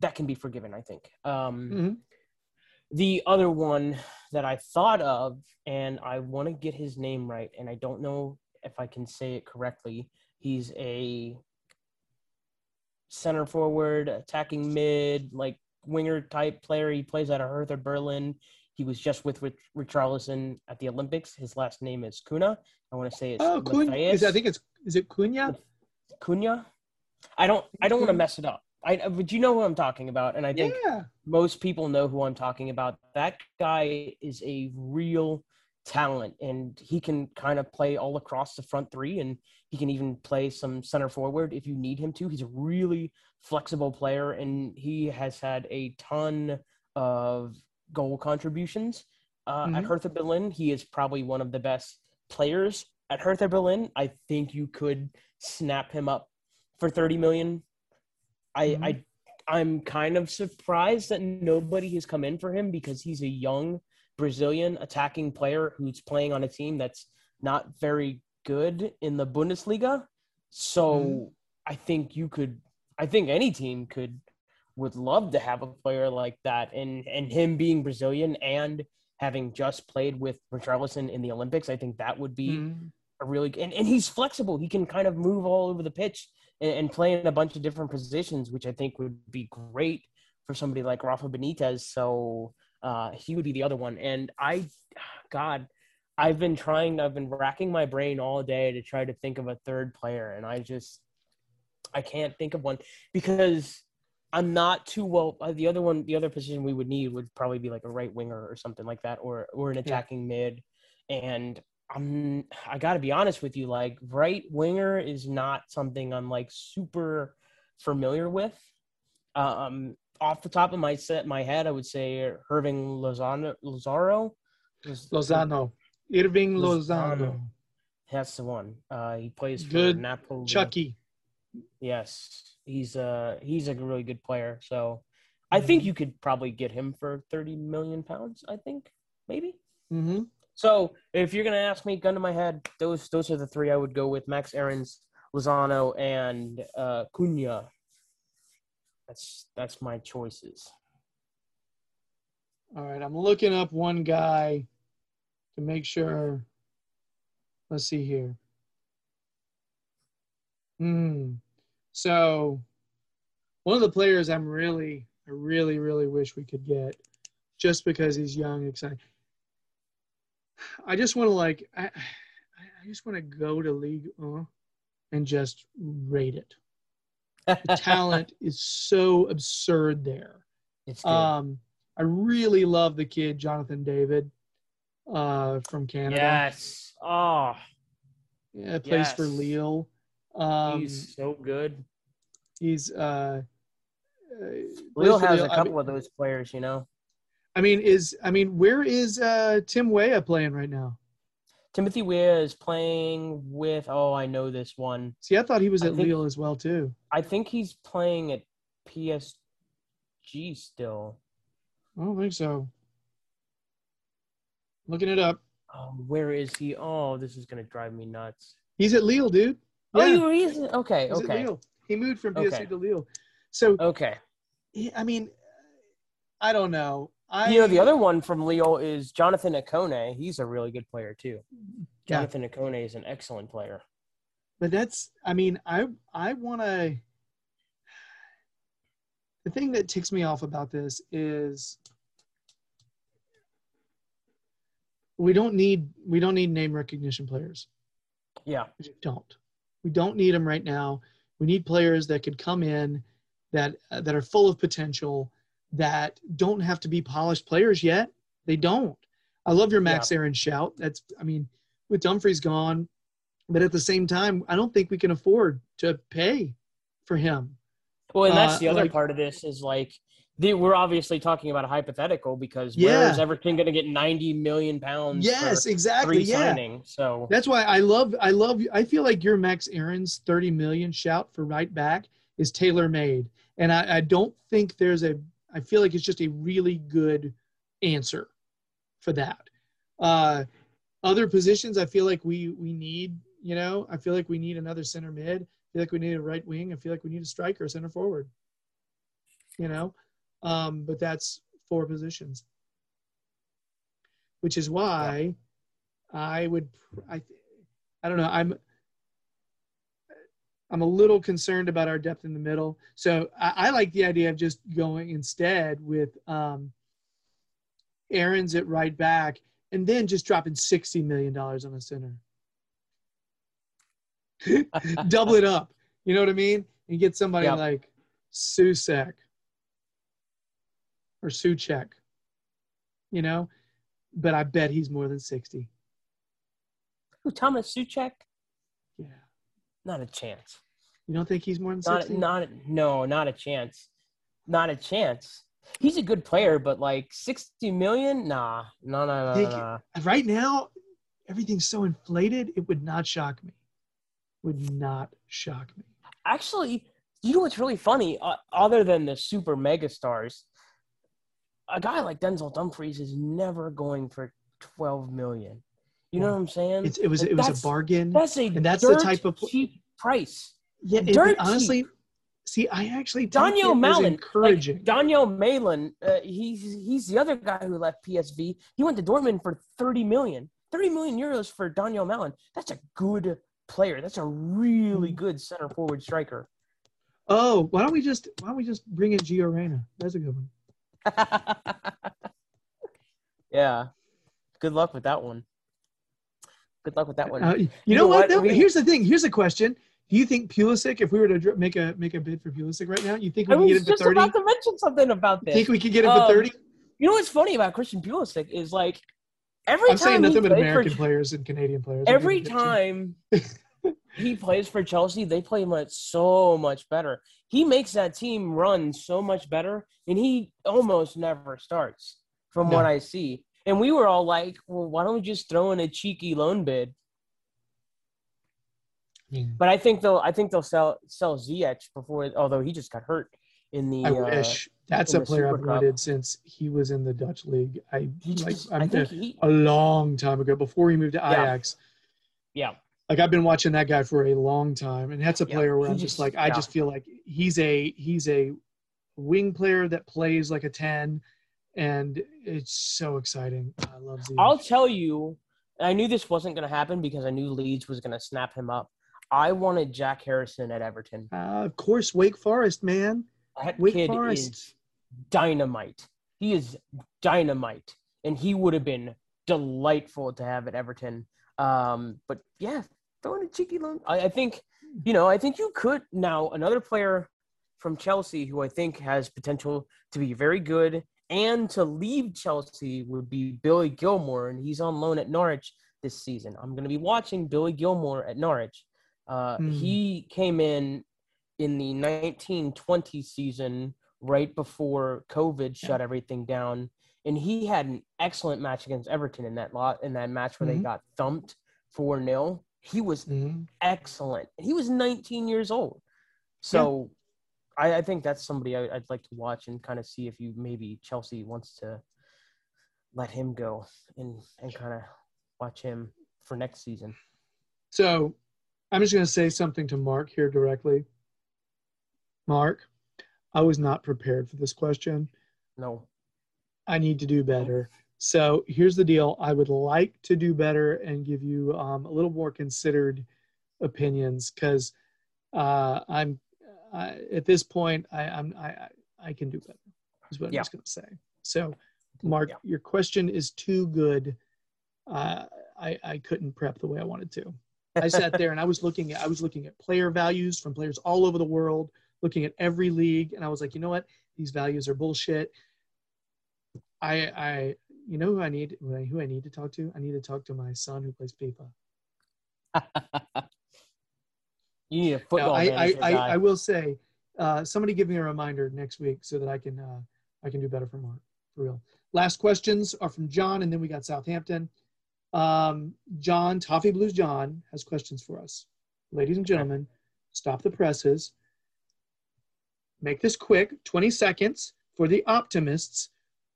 that can be forgiven, I think. Um, Mhm. The other one that I thought of, and I want to get his name right, and I don't know if I can say it correctly. He's a center forward, attacking mid, like winger type player. He plays out of Hertha Berlin. He was just with Rich- Richarlison at the Olympics. His last name is Cunha. I want to say it's Oh, Cunha. Is, I think it's is it Cunha? Cunha. I don't. I don't want to mess it up. I. But you know who I'm talking about, and I think Yeah. most people know who I'm talking about. That guy is a real talent, and he can kind of play all across the front three, and he can even play some center forward if you need him to. He's a really flexible player, and he has had a ton of goal contributions uh, at Mhm. Hertha Berlin. He is probably one of the best players at Hertha Berlin. I think you could snap him up for 30 million. I, Mhm. I I'm kind of surprised that nobody has come in for him because he's a young Brazilian attacking player who's playing on a team that's not very good in the Bundesliga. So Mhm. I think you could I think any team could would love to have a player like that and and him being Brazilian and having just played with Richarlison in the Olympics, I think that would be Mhm. a really and, and he's flexible. He can kind of move all over the pitch and, and play in a bunch of different positions, which I think would be great for somebody like Rafa Benitez. So uh, he would be the other one. And I, God, I've been trying. I've been racking my brain all day to try to think of a third player, and I just I can't think of one because I'm not too well. Uh, the other one, the other position we would need would probably be like a right winger or something like that, or or an attacking mid. And I'm I got to be honest with you, like right winger is not something I'm like super familiar with. Um, off the top of my set my head, I would say Irving Lozano. Lozaro. Lozano. Irving Lozano. That's the one. Uh, he plays for Good Napoli. Chucky. Yes, he's uh he's a really good player. So I think you could probably get him for thirty million pounds. I think maybe. Mm-hmm. So if you're gonna ask me, gun to my head, those those are the three I would go with: Max Aarons, Lozano, and uh, Cunha. That's that's my choices. All right, I'm looking up one guy to make sure. Let's see here. Hmm. So, one of the players I'm really, I really, really wish we could get, just because he's young, exciting. I just want to like, I, I just want to go to League uh, and just rate it. The talent is so absurd there. it's good. Um, I really love the kid Jonathan David uh, from Canada. yes. Oh, Yeah, plays for yes. Lille. Um, he's so good. he's uh, uh, Lille plays for has a Lille. I couple mean- of those players, you know. I mean, is I mean, where is uh, Tim Weah playing right now? Timothy Weah is playing with. Oh, I know this one. See, I thought he was at think- Lille as well too. I think he's playing at PSG still. I don't think so. Looking it up. Um, where is he? Oh, this is gonna drive me nuts. He's at Lille, dude. Oh, Yeah, you were he's, okay, he's at okay, Lille. He moved from PSG Okay. to Lille. So okay. he- I mean, I don't know. I You know, the other one from Leo is Jonathan Ikoné. He's a really good player too. Yeah. Jonathan Ikoné is an excellent player. but that's i mean i i want to the thing that ticks me off about this is we don't need we don't need name recognition players. Yeah, we don't. We don't need them right now. We need players that could come in that uh, that are full of potential that don't have to be polished players yet. They don't. I love your max aaron shout. That's i mean with dumfries gone but at the same time i don't think we can afford to pay for him. Well, and that's Uh, the other like- part of this is like the, we're obviously talking about a hypothetical because Yeah. where is Everton going to get 90 million pounds yes for exactly yeah re-signing? So That's why I love I love I feel like your Max Aarons 30 million shout for right back is tailor made. And I, I don't think there's a I feel like it's just a really good answer for that. Uh other positions I feel like we we need, you know, I feel like we need another center mid. I feel like we need a right wing. I feel like we need a striker, center forward. You know? Um, but that's four positions. Which is why I would I I don't know. I'm I'm a little concerned about our depth in the middle. So I, I like the idea of just going instead with um, Aarons at right back and then just dropping sixty million dollars on a center. Double it up. You know what I mean? And get somebody Yep. like Susek or Souček. You know? But I bet he's more than sixty. Who, Thomas Souček? Yeah. Not a chance. You don't think he's more than 60? not no, not a chance. Not a chance. He's a good player, but like 60 million? Nah. No, no, no, Think- no, no. right now, everything's so inflated, it would not shock me. Would not shock me. Actually, you know what's really funny? Uh, other than the super mega stars, a guy like Denzel Dumfries is never going for 12 million. You know Yeah. what I'm saying? It's, it was Like, it was a bargain. That's a and that's the type of cheap price. yeah, it, dirt honestly, see, I actually Daniel Malen, encouraging. like Daniel Malen, uh, he's he's the other guy who left PSV. He went to Dortmund for 30 million. 30 million euros for Daniel Malen. That's a good player. That's a really Hmm. good center forward striker. oh, why don't we just why don't we just bring in Gio Reyna? That's a good one. yeah. Good luck with that one. Good luck with that one. Uh, you, You know, know what? what? We- Here's the thing. Here's a question. Do you think Pulisic, if we were to make a make a bid for Pulisic right now, you think we I can get was him for just thirty? about to mention something about this. Think we could get him Um, for thirty? You know what's funny about Christian Pulisic is like every I'm saying time he nothing but American for players and Canadian players. Every you. time he plays for Chelsea, they play much so much better. He makes that team run so much better, and he almost never starts from No. what I see. And we were all like, "Well, why don't we just throw in a cheeky loan bid?" I But I think they'll I think they'll sell sell Ziyech before, although he just got hurt in the. I uh, wish that's a player I've wanted since he was in the Dutch league. I He like just, I'm I think a, he, a long time ago before he moved to Yeah. Ajax. yeah. Like I've been watching that guy for a long time, and that's a Yeah, player where I'm just, just- like I just feel like he's a he's a wing player that plays like a ten, and it's so exciting. I love Ziyech. I'll tell you, I knew this wasn't going to happen because I knew Leeds was going to snap him up. I wanted Jack Harrison at Everton. Uh, of course, Wake Forest, man. That Wake kid Forest. is dynamite. He is dynamite, and he would have been delightful to have at Everton. Um, but yeah, throwing a cheeky loan. I, I think, you know, I think you could now another player from Chelsea who I think has potential to be very good and to leave Chelsea would be Billy Gilmour, and he's on loan at Norwich this season. I'm going to be watching Billy Gilmour at Norwich. Uh, Hmm. He came in in the 1920 season right before COVID shut everything down, and he had an excellent match against Everton in that lot in that match where Mhm. they got thumped four 0 He was Mhm. excellent. And he was 19 years old. So I, I think that's somebody I, I'd like to watch and kind of see if you maybe Chelsea wants to let him go and, and kind of watch him for next season. So I'm just going to say something to Mark here directly. Mark, I was not prepared for this question. No. I need to do better. So here's the deal. I would like to do better and give you um, a little more considered opinions because uh, I'm I, at this point I, I'm I, I- I can do better. Is what I'm just going to say. So, Mark, Yeah. your question is too good. Uh, I I couldn't prep the way I wanted to. I sat there and I was looking at I was looking at player values from players all over the world, looking at every league, and I was like, you know what? These values are bullshit. I I you know who I need who I, who I need to talk to? I need to talk to my son who plays FIFA. You need a Now, football I, I, I. I will say, uh, somebody give me a reminder next week so that I can uh, I can do better for Mark for real. Last questions are from John, and then we got Southampton. Um, John Toffee Blues John has questions for us, ladies and gentlemen. Stop the presses. Make this quick, 20 seconds for the optimists.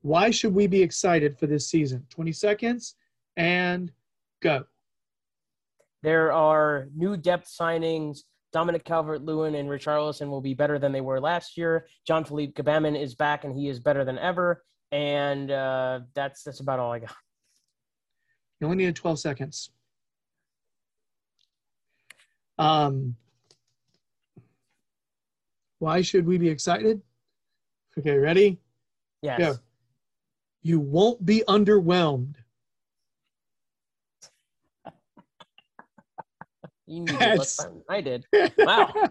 Why should we be excited for this season? 20 seconds and go. There are new depth signings. Dominic Calvert-Lewin and Richarlison will be better than they were last year. John Philippe Gbamin is back and he is better than ever. And uh, that's that's about all I got. You only needed 12 seconds. Um, why should we be excited? Okay, ready? Yes. Go. You won't be underwhelmed. You need to look That's- I did. Wow.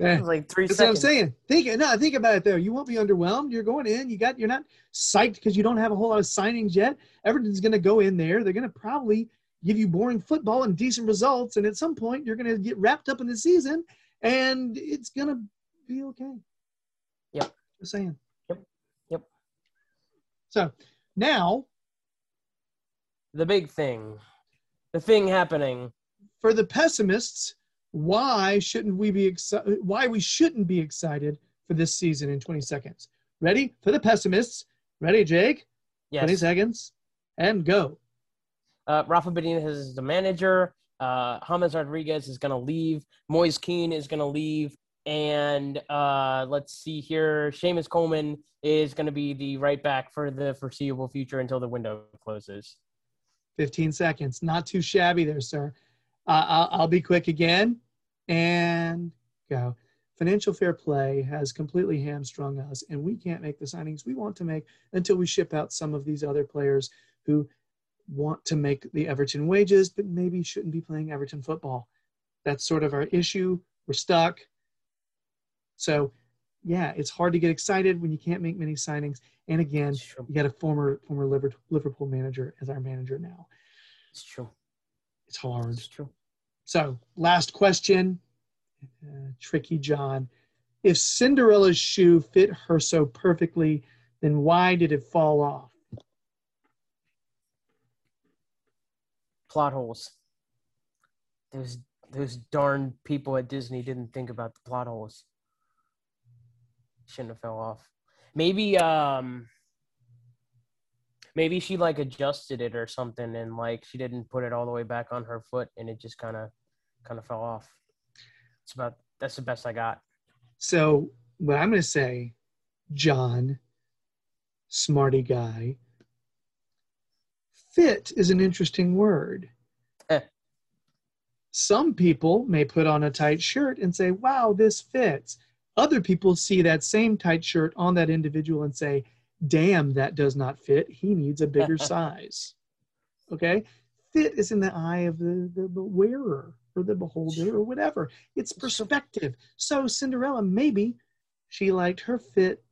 Was like three That's what I'm saying. Think no, think about it though. You won't be underwhelmed. You're going in. You got you're not psyched because you don't have a whole lot of signings yet. Everything's gonna go in there. They're gonna probably give you boring football and decent results. And at some point you're gonna get wrapped up in the season and it's gonna be okay. Yep. Just saying. So now The big thing. The thing happening. for the pessimists, why shouldn't we be excited? Why we shouldn't be excited for this season in 20 seconds? Ready for the pessimists? Ready, Jake? 20 seconds and go. Uh, Rafa Benitez is the manager. Uh, James Rodriguez is going to leave. Moise Kean is going to leave. And uh, let's see here. Seamus Coleman is going to be the right back for the foreseeable future until the window closes. 15 seconds. Not too shabby there, sir. Uh, I'll, I'll be quick again and go. Financial fair play has completely hamstrung us, and we can't make the signings we want to make until we ship out some of these other players who want to make the Everton wages, but maybe shouldn't be playing Everton football. That's sort of our issue. We're stuck. So, yeah, it's hard to get excited when you can't make many signings. And again, you got a former former Liverpool manager as our manager now. It's true. It's hard. It's true. So, last question, uh, tricky John. If Cinderella's shoe fit her so perfectly, then why did it fall off? Plot holes. Those those darn people at Disney didn't think about the plot holes. Shouldn't have fell off. Maybe um maybe she like adjusted it or something and like she didn't put it all the way back on her foot and it just kind of kind of fell off. It's about that's the best I got. So, what I'm going to say, John, smarty guy, fit is an interesting word. Eh. Some people may put on a tight shirt and say, wow, this fits. Other people see that same tight shirt on that individual and say, damn, that does not fit. He needs a bigger size. Okay? Fit is in the eye of the, the, the wearer or the beholder or whatever. It's perspective. So Cinderella, maybe she liked her fit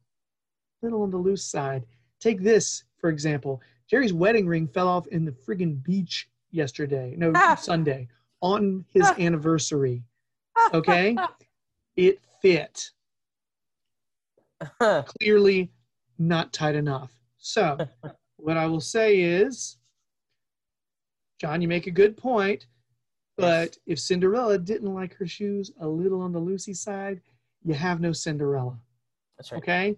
a little on the loose side. Take this, for example. Jerry's wedding ring fell off in the friggin' beach yesterday. No, Ah. Sunday on his Ah. anniversary. Okay? it fit. Clearly not tight enough. So, what I will say is, John, you make a good point. But if Cinderella didn't like her shoes a little on the loosey side, you have no Cinderella. That's right. Okay?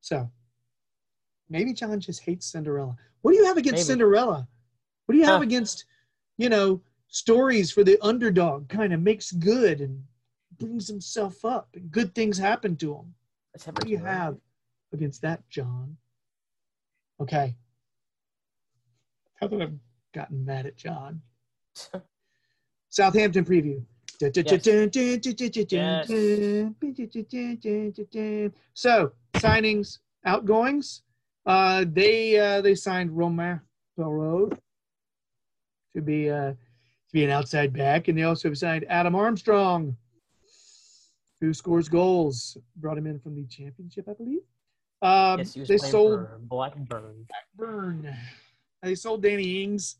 So, maybe John just hates Cinderella. What do you have against Maybe. Cinderella? What do you have Huh. against, you know, stories for the underdog kind of makes good and brings himself up and good things happen to him? That's What do you have against that, John? Okay. How that I've gotten mad at John. Southampton preview. So signings, outgoings. Uh, they uh, they signed Romain Perraud to be uh, to be an outside back, and they also signed Adam Armstrong, who scores goals. Brought him in from the championship, I believe. Um, yes, they sold Blackburn Burn. They sold Danny Ings.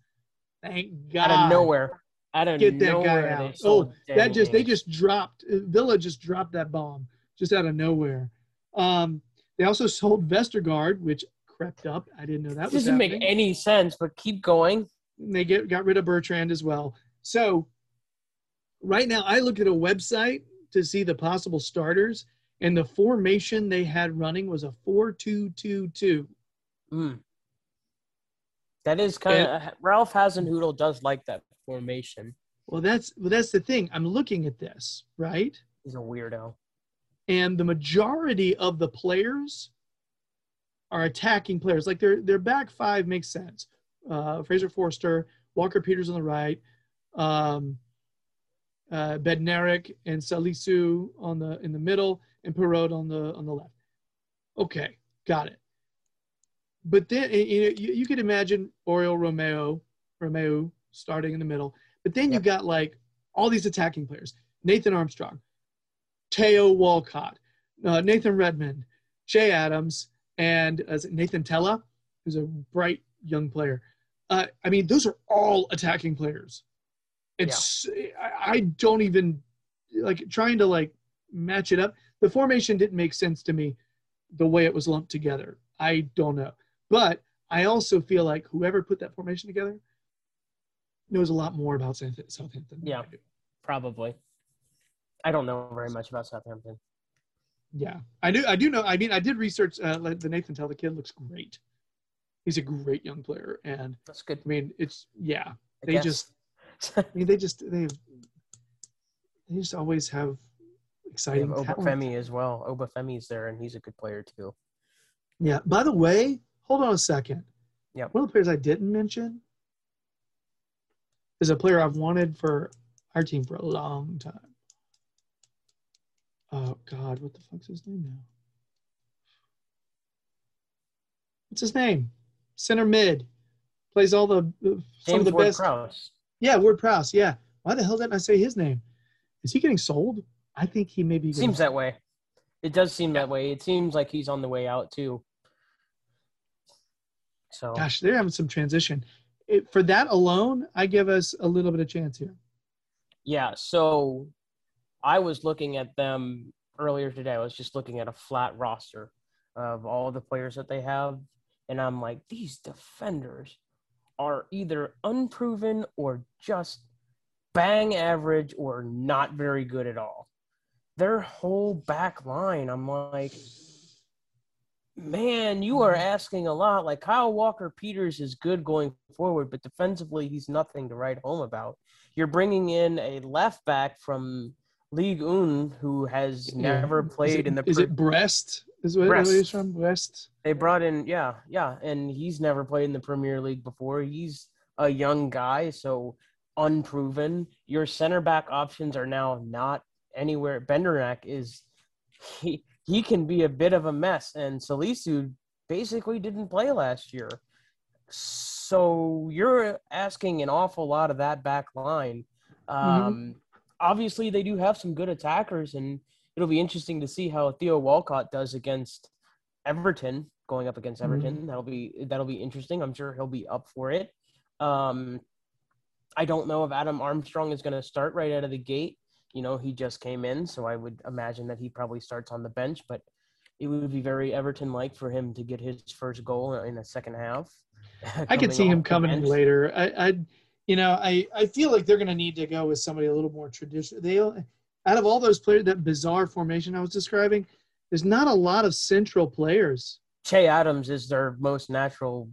Thank God. out of nowhere. Out of Get that guy out. they Oh, sold that Danny just they just dropped Villa just dropped that bomb just out of nowhere. Um, they also sold Vestergaard, which crept up. I didn't know that was doesn't make any sense, but keep going. And they get got rid of Bertrand as well. So right now, I look at a website to see the possible starters, and the formation they had running was a four-two-two-two. Mm. That is kind of Ralph Hasenhüttl does like that formation. Well, that's well, that's the thing. I'm looking at this right. He's a weirdo. and the majority of the players are attacking players. Like their their back five makes sense. Uh, Fraser Forster, Walker Peters on the right, um, uh, Bednarek and Salisu on the in the middle, and Perraud on the on the left. Okay, got it. But then you, know, you, you could imagine Oriol Romeu, Romeu starting in the middle. But then you Yep. got like all these attacking players: Nathan Armstrong, Theo Walcott, uh, Nathan Redmond, Che Adams, and uh, Nathan Tella, who's a bright young player. Uh, I mean, those are all attacking players. It's I, I don't even like trying to like match it up. The formation didn't make sense to me the way it was lumped together. I don't know, but I also feel like whoever put that formation together knows a lot more about Southampton. Yeah. Probably. I don't know very much about Southampton. Yeah, I do. I do know. I mean, I did research. Uh, the Nathan Tell. The kid looks great. He's a great young player, and That's good. I mean, it's yeah. I They guess. just, I mean, they just they they just always have They exciting have. Obafemi as well. Obafemi's there, and he's a good player too. Yeah. By the way, hold on a second. Yeah. One of the players I didn't mention is a player I've wanted for our team for a long time. Oh God, what the fuck's his name now? What's his name? Center mid. Plays all the some James of the Ward best. Prowse. Yeah, Ward Prowse. Yeah. Why the hell didn't I say his name? Is he getting sold? I think he may be. getting Seems that way. It does seem that way. It seems like he's on the way out too. So Gosh, they're having some transition. It, for that alone, I give us a little bit of chance here. yeah, so I was looking at them earlier today. I was just looking at a flat roster of all the players that they have, and I'm like, these defenders are either unproven or just bang average or not very good at all. Their whole back line, I'm like, man, you are mm-hmm. asking a lot. Like Kyle Walker Peters is good going forward, but defensively, he's nothing to write home about. You're bringing in a left back from League Un who has Yeah. never played it- in the. Is pre- it Brest? Is what Brest. he's from? Brest. they brought in, yeah, yeah, and he's never played in the Premier League before. He's a young guy, so unproven. Your center back options are now not anywhere. Bendernack is he he can be a bit of a mess, and Salisu basically didn't play last year. So you're asking an awful lot of that back line. Um, Obviously, they do have some good attackers, and it'll be interesting to see how Theo Walcott does against Everton, going up against Everton. That'll be that'll be interesting. I'm sure he'll be up for it. Um, I don't know if Adam Armstrong is going to start right out of the gate. You know, he just came in, so I would imagine that he probably starts on the bench. But it would be very Everton-like for him to get his first goal in the second half. I could see him coming in later. I, I, you know, I, I feel like they're going to need to go with somebody a little more traditional. They, out of all those players, that bizarre formation I was describing, there's not a lot of central players Che Adams is their most natural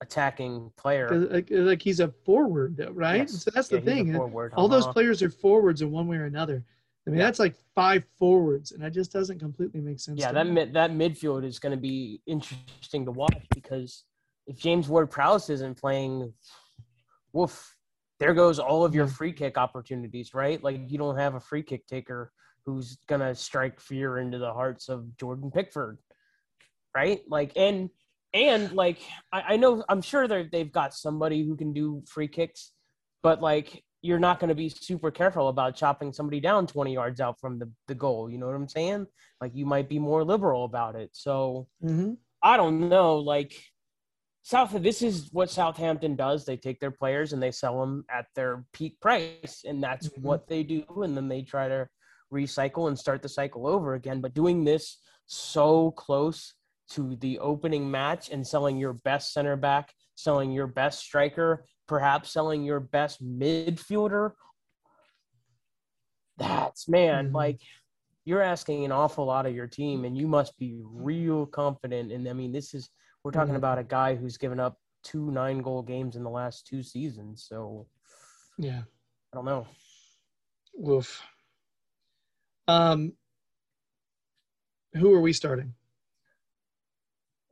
attacking player. Like, like he's a forward, though, right? Yes. So that's Yeah, the thing. forward, All those uh-huh. players are forwards in one way or another. I mean, Yeah. that's like five forwards, and that just doesn't completely make sense. Yeah, that me. mid, that midfield is going to be interesting to watch because if James Ward Prowse isn't playing, woof, there goes all of your free kick opportunities, right? Like you don't have a free kick taker who's going to strike fear into the hearts of Jordan Pickford, right? Like and and like I, I know I'm sure they they've got somebody who can do free kicks, but like you're not going to be super careful about chopping somebody down 20 yards out from the, the goal. You know what I'm saying? Like you might be more liberal about it. So Mhm. I don't know. Like South, this is what Southampton does. They take their players and they sell them at their peak price, and that's Mhm. what they do. And then they try to recycle and start the cycle over again. But doing this so close to the opening match and selling your best center back, selling your best striker, perhaps selling your best midfielder. That's man, Mhm. like you're asking an awful lot of your team, and you must be real confident. And I mean, this is we're talking Mhm. about a guy who's given up two nine goal games in the last two seasons. So Yeah. I don't know. Woof. Um, who are we starting?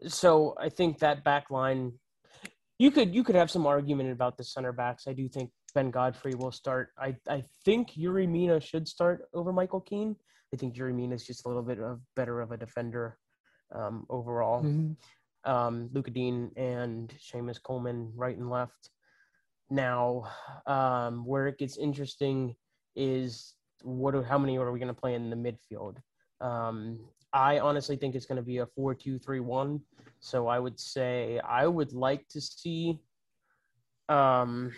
So I think that back line, you could you could have some argument about the center backs. I do think Ben Godfrey will start. I I think Yerry Mina should start over Michael Keane. I think Yerry Mina is just a little bit of better of a defender um, overall. Mhm. Um, Lucas Digne and Seamus Coleman right and left. Now, um, where it gets interesting is what? How many are we going to play in the midfield? Um, I honestly think it's going to be a four-two-three-one. So I would say I would like to see. Um,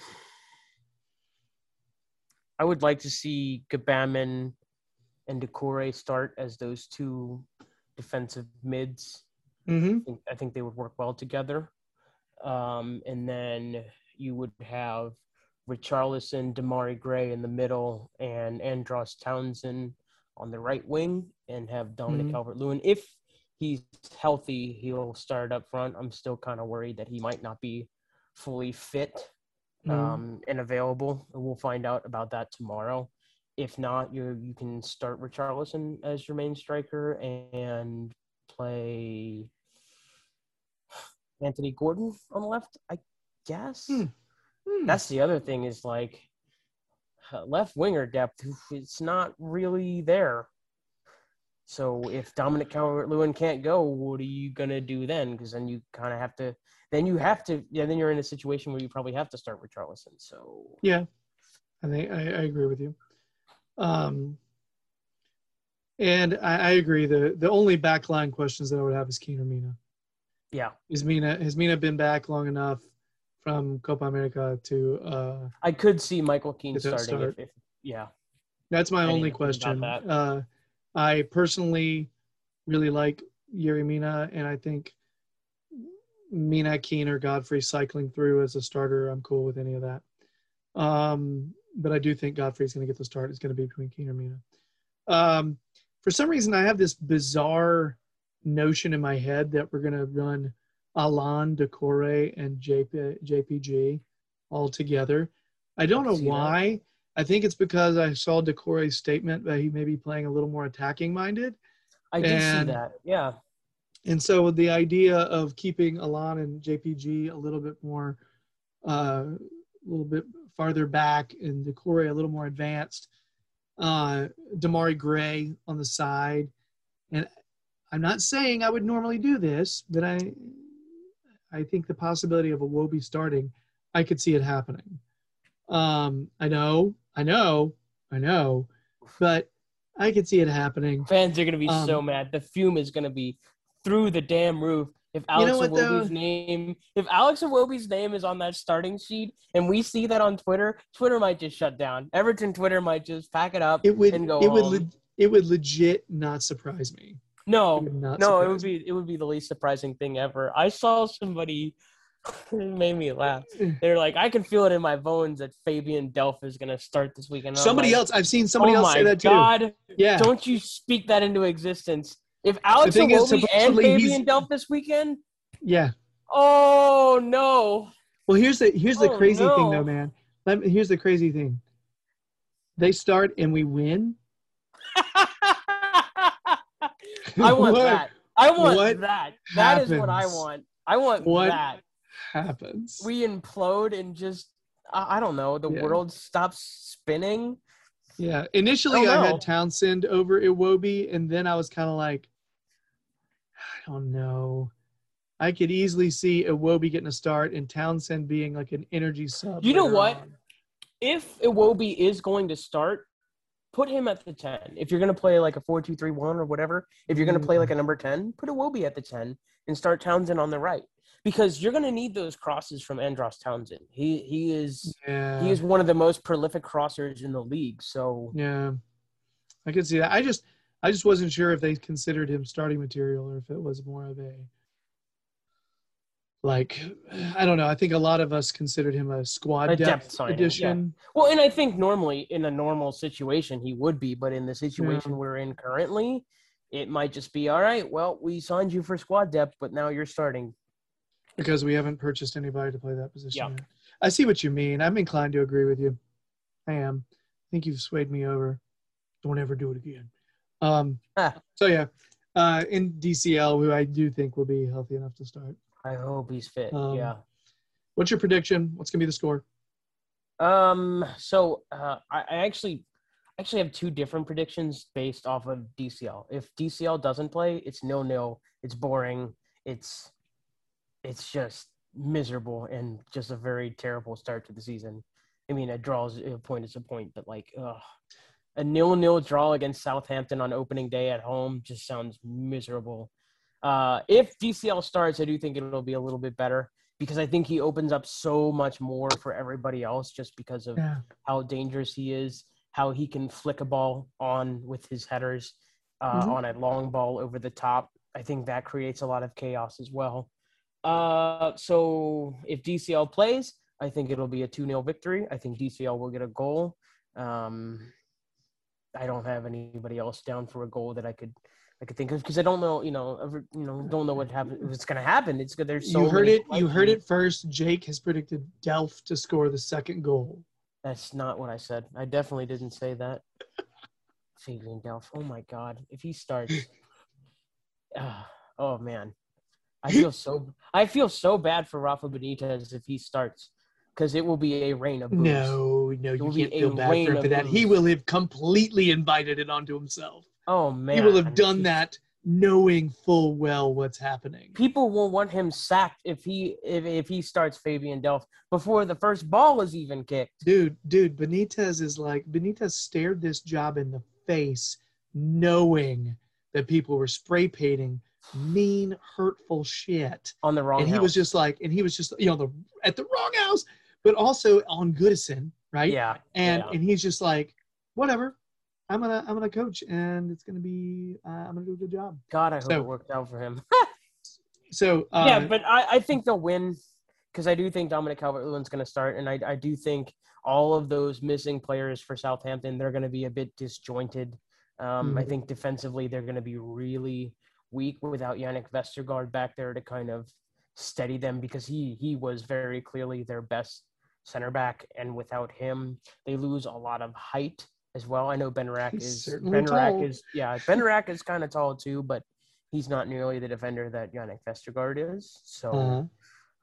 I would like to see Gbamin and Doucouré start as those two defensive mids. Mhm. I think, I think they would work well together. Um, and then you would have Richarlison, Demarai Gray in the middle, and Andros Townsend on the right wing, and have Dominic Mhm. Calvert Lewin. If he's healthy, he'll start up front. I'm still kind of worried that he might not be fully fit Mhm. um, and available. We'll find out about that tomorrow. If not, you you can start Richarlison as your main striker and play Anthony Gordon on the left. I guess Hmm. Hmm. that's the other thing is like uh, left winger depth. It's not really there. So if Dominic Calvert-Lewin can't go, what are you gonna do then? Because then you kind of have to. Then you have to. Yeah. Then you're in a situation where you probably have to start Richarlison. So Yeah, I think I, I agree with you. Um, and I, I agree. The the only backline questions that I would have is Keane or Mina. Yeah, Is Mina has Mina been back long enough from Copa America to? Uh, I could see Michael Keane starting. Start. if yeah, that's my only even think about question. Uh, I personally really like Yerry Mina, and I think Mina, Keane, or Godfrey cycling through as a starter. I'm cool with any of that. Um, but I do think Godfrey's going to get the start. It's going to be between Keane or Mina. Um, for some reason, I have this bizarre notion in my head that we're going to run Allan, Doucouré, and JP, JPG all together. I don't know see that. why. I think it's because I saw Doucouré's statement that he may be playing a little more attacking minded. I did And- see that. Yeah, And so the idea of keeping Allan and JPG a little bit more, uh, a little bit farther back and Doucouré a little more advanced, uh, Demarai Gray on the side. And I'm not saying I would normally do this, but I, I think the possibility of Iwobi starting, I could see it happening. Um, I know, I know, I know, but I could see it happening. fans are gonna be so Um, mad. The fume is gonna be through the damn roof. If You know Alex what, Iwobi's name, if Alex Iwobi's name is on that starting sheet, and we see that on Twitter, Twitter might just shut down. Everton Twitter might just pack it up It would, and go it would, le- it would legit not surprise me. No, no, it would be it would be the least surprising thing ever. I saw somebody it made me laugh. They're like, I can feel it in my bones that Fabian Delph is gonna start this weekend. I'm Somebody like, else, I've seen somebody oh else say that too. God, Yeah, don't you speak that into existence. If Alex Iwobi and Fabian he's- Delph this weekend, Yeah. oh no. Well, here's the here's the Oh, crazy thing though, man. Let me, here's the crazy thing. They start and we win. I want What that. I want that. That is what I want. I want What that. happens? We implode and just I, I don't know. The Yeah. world stops spinning. Yeah. Initially, don't I had Townsend over Iwobi, and then I was kind of like, I don't know. I could easily see Iwobi getting a start and Townsend being like an energy sub. You know what? on. If Iwobi is going to start, put him at the 10. If you're going to play like a 4 2 3 1 or whatever, if you're going to play like a mm-hmm. number 10, put Iwobi at the 10 and start Townsend on the right. Because you're going to need those crosses from Andros Townsend. He he is Yeah. he is one of the most prolific crossers in the league. So Yeah, I could see that. I just, I just wasn't sure if they considered him starting material or if it was more of a, like, I don't know. I think a lot of us considered him a squad A depth, depth addition. Well, and I think normally in a normal situation he would be, but in the situation we're in currently, it might just be all right. Well, we signed you for squad depth, but now you're starting. because we haven't purchased anybody to play that position. Yeah. yet. I see what you mean. I'm inclined to agree with you. I am. I think you've swayed me over. Don't ever do it again. Um, Ah. so yeah, uh, in DCL, who I do think will be healthy enough to start. I hope he's fit. Um, yeah. What's your prediction? What's gonna be the score? Um. So uh, I, I actually actually have two different predictions based off of DCL. If DCL doesn't play, it's no nil. It's boring. It's it's just miserable and just a very terrible start to the season. I mean, a draw is a point is a point, but like ugh, a nil nil draw against Southampton on opening day at home just sounds miserable. Uh, if DCL starts, I do think it'll be a little bit better because I think he opens up so much more for everybody else just because of Yeah. how dangerous he is, how he can flick a ball on with his headers uh, Mhm. on a long ball over the top. I think that creates a lot of chaos as well. Uh, so if DCL plays, I think it'll be a 2 0 victory. I think DCL will get a goal. Um, I don't have anybody else down for a goal that I could. I could think of because I don't know, you know, ever, you know, don't know what happen. If it's gonna happen, it's good. There's so you heard it. You heard it first. Jake has predicted Delph to score the second goal. That's not what I said. I definitely didn't say that. Fabian Delph. Oh my God. If he starts. Ah, oh man. I feel so I feel so bad for Rafa Benitez if he starts. Because it will be a rain of boos. No, no, you can't feel bad for for that. He will have completely invited it onto himself. Oh man. he will have done that knowing full well what's happening. People will want him sacked if he if, if he starts Fabian Delph before the first ball is even kicked. Dude, dude, Benitez is like Benitez stared this job in the face, knowing that people were spray painting mean, hurtful shit. On the wrong house. and he house. was just like, and he was just, you know, the at the wrong house, but also on Goodison, right? Yeah. And yeah. and he's just like, whatever, I'm gonna I'm gonna coach, and it's gonna be uh, I'm gonna do a good job. God, I hope so- it worked out for him. So uh, yeah, but I, I think they'll win because I do think Dominic Calvert-Lewin's going to start, and I, I do think all of those missing players for Southampton they're going to be a bit disjointed. Um, I Mhm. think defensively they're going to be really weak without Yannick Vestergaard back there to kind of steady them because he he was very clearly their best center back, and without him they lose a lot of height as well. I know Bednarek He's is Bednarek is yeah Bednarek is kind of tall too, but he's not nearly the defender that Yannick Vestergaard is. So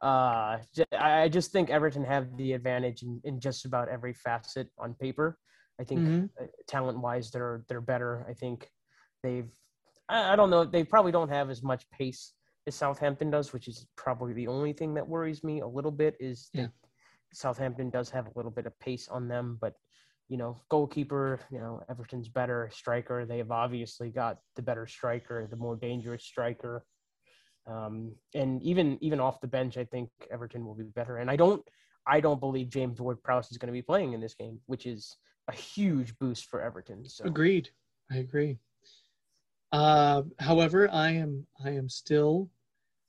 uh, uh, j- I just think Everton have the advantage in, in just about every facet on paper. I think mhm. talent wise, they're they're better. I think they've I, I don't know they probably don't have as much pace as Southampton does, which is probably the only thing that worries me a little bit. Is Yeah. that Southampton does have a little bit of pace on them, but you know, goalkeeper, you know, Everton's better striker. They have obviously got the better striker, the more dangerous striker. Um, and even even off the bench, I think Everton will be better. And I don't I don't believe James Ward-Prowse is going to be playing in this game, which is a huge boost for Everton. So Agreed. I agree. Uh, however, I am I am still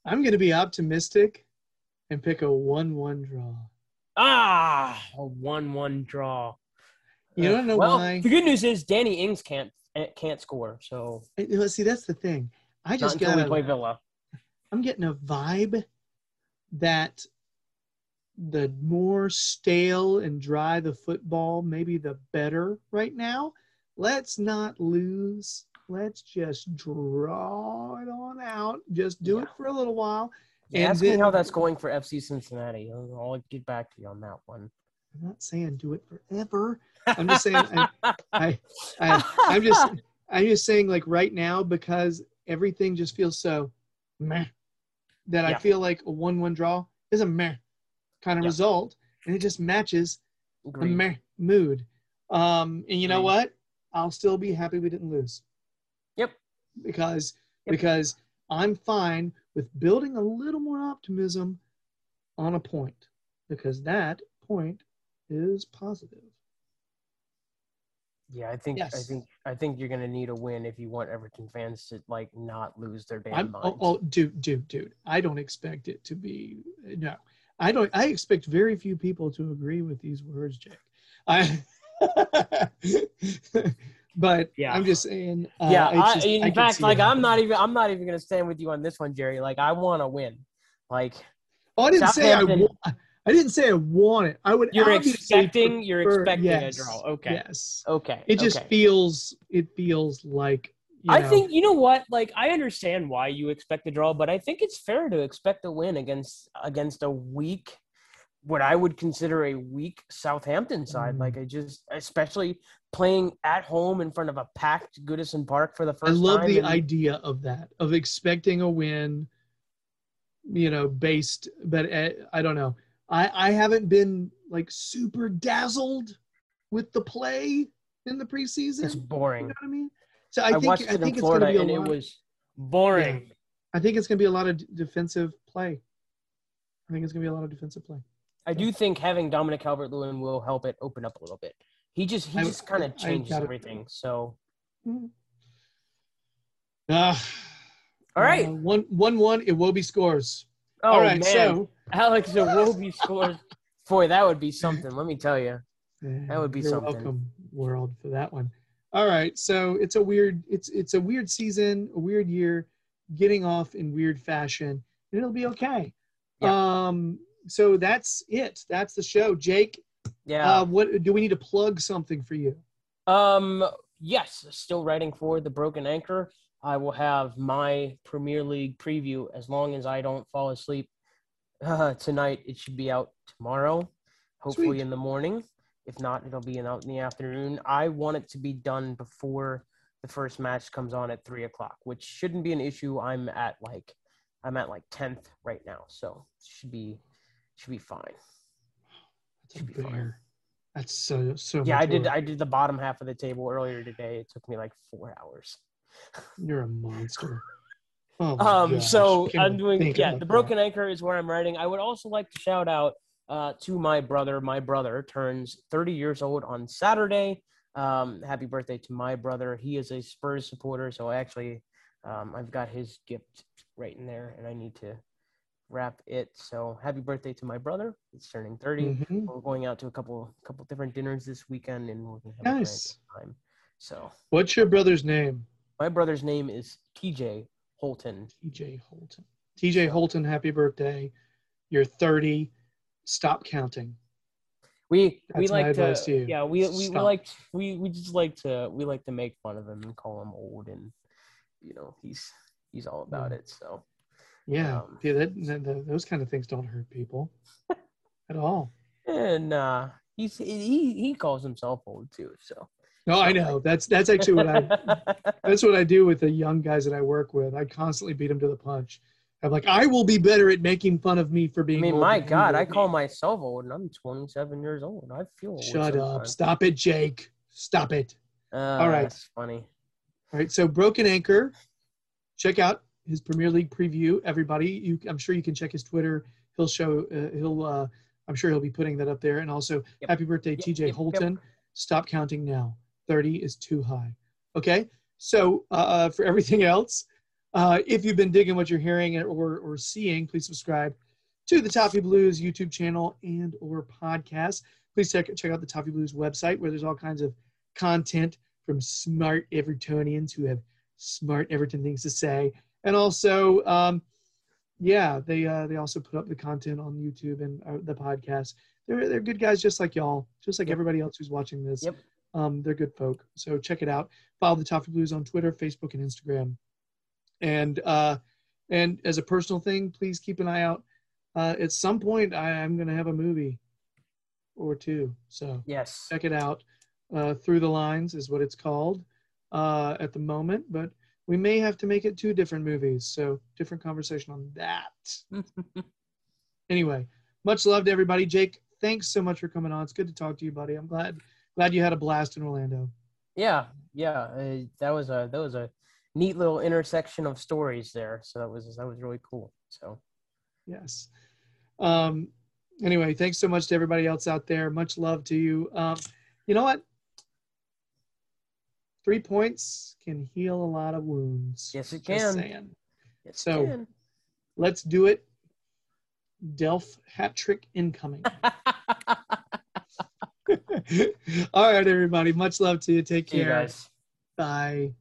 I'm going to be optimistic and pick a one-one draw. ah, a one-one draw. You don't know well, why. The good news is Danny Ings can't eh, can't score, so let's See, that's the thing. I just got we play Villa. I'm getting a vibe that the more stale and dry the football, maybe the better right now. Let's not lose. Let's just draw it on out. Just do it for a little while. Yeah, and ask me how that's going for FC Cincinnati. I'll, I'll get back to you on that one. I'm not saying do it forever. I'm just saying I, I, I I'm just I'm just saying like right now because everything just feels so meh that I feel like a one-one draw is a meh kind of Yeah. result, and it just matches the Agreed. meh mood. Um, and you know what? I'll still be happy we didn't lose Yep. because Yep. because I'm fine with building a little more optimism on a point because that point is positive. Yeah, I think I think I think you're gonna need a win if you want Everton fans to like not lose their damn I'm, minds. oh, oh, dude, dude, dude. I don't expect it to be no. I don't. I expect very few people to agree with these words, Jake. I. but Yeah. I'm just saying. Uh, yeah, I, just- in I fact, like I'm not even I'm not even gonna stand with you on this one, Jerry. Like I want to win. Like Oh, I didn't say I. Wa- I didn't say I want it. I would. you're expecting you're expecting yes, a draw. Okay. Yes. Okay. It just okay. feels. It feels like. You I know, think you know what? Like I understand why you expect a draw, but I think it's fair to expect a win against against a weak what I would consider a weak Southampton side. Mm. Like I just especially playing at home in front of a packed Goodison Park for the first I love the in- idea of that of expecting a win. You know, based, but uh, I don't know. I I haven't been like super dazzled with the play in the preseason. it's boring. You know what I mean? So I, I, think watched I think in it's Florida going to and be a it lot. was boring. I think it's going to be a lot of d- defensive play. I think it's going to be a lot of defensive play. I do think having Dominic Calvert Lewin will help it open up a little bit. He just he I- just kind of changes everything. So Uh, all right. uh, one one one. It will be scores. oh All right, man, so Alex Iwobi scores. Boy, that would be something. Let me tell you. That would be You're something. welcome, world, for that one. All right, so it's a weird, it's it's a weird season, a weird year, getting off in weird fashion, and it'll be okay. Yeah. Um, so that's it. That's the show. Jake, Yeah. uh, what do we need to plug something for you? Um. Yes, still writing for the Broken Anchor. I will have my Premier League preview as long as I don't fall asleep uh, tonight. It should be out tomorrow, hopefully Sweet. in the morning. If not, it'll be in, out in the afternoon. I want it to be done before the first match comes on at three o'clock, which shouldn't be an issue. I'm at like I'm at like tenth right now, so it should be should be fine. That's Should be fine. That's so so. Yeah, I did. work. I did the bottom half of the table earlier today. It took me like four hours. You're a monster. Oh Um, gosh, so can't I'm doing yeah. The that. Broken Anchor is where I'm writing. I would also like to shout out uh, to my brother. My brother turns 30 years old on Saturday. Um, happy birthday to my brother. He is a Spurs supporter, so actually, um, I've got his gift right in there, and I need to wrap it. So happy birthday to my brother. He's turning 30. Mhm. We're going out to a couple couple different dinners this weekend, and we're gonna have a grand Nice. time. So What's your brother's name? my brother's name is TJ Holton. TJ Holton. TJ Holton, happy birthday. You're 30. Stop counting. We we That's my like to, to yeah we we, we like we we just like to we like to make fun of him and call him old and you know he's he's all about Yeah. it so Yeah, Um, yeah that, that- that- those kind of things don't hurt people at all. and uh he's he he calls himself old too so No, I know. That's that's actually what I that's what I do with the young guys that I work with. I constantly beat them to the punch. I'm like, I will be better at making fun of me for being. I mean my God I be." call myself old and I'm 27 years old I feel old Shut up! Stop it, Jake. Stop it. uh, All right. that's funny All right, so Broken Anchor, check out his Premier League preview. Everybody, you, I'm sure you can check his Twitter. He'll show. Uh, he'll. Uh, I'm sure he'll be putting that up there. And also, Yep. happy birthday, Yep, TJ yep. Holton. Stop counting now. Thirty is too high. Okay. So uh, for everything else, uh, if you've been digging what you're hearing or or seeing, please subscribe to the Toffee Blues YouTube channel and or podcast. Please check, check out the Toffee Blues website where there's all kinds of content from smart Evertonians who have smart Everton things to say. And also, um, yeah, they uh, they also put up the content on YouTube and uh, the podcast. They're they're good guys, just like y'all, just like Yep. everybody else who's watching this. Yep. Um, they're good folk. So check it out. Follow the Toffee Blues on Twitter, Facebook, and Instagram. And uh, and as a personal thing, please keep an eye out. Uh, at some point, I, I'm going to have a movie or two. So Yes. check it out. Uh, Through the Lines is what it's called uh, at the moment, but we may have to make it two different movies. So different conversation on that. Anyway, much love to everybody. Jake, thanks so much for coming on. It's good to talk to you, buddy. I'm glad glad you had a blast in Orlando. yeah, yeah. Uh, that was a that was a neat little intersection of stories there. So that was that was really cool. So Yes. Um, anyway, thanks so much to everybody else out there. Much love to you. Um, you know what? Three points can heal a lot of wounds. Yes, it can. yes, So- you can. Let's do it. Delph hat trick incoming. All right, everybody. Much love to you. Take you care. guys. Bye.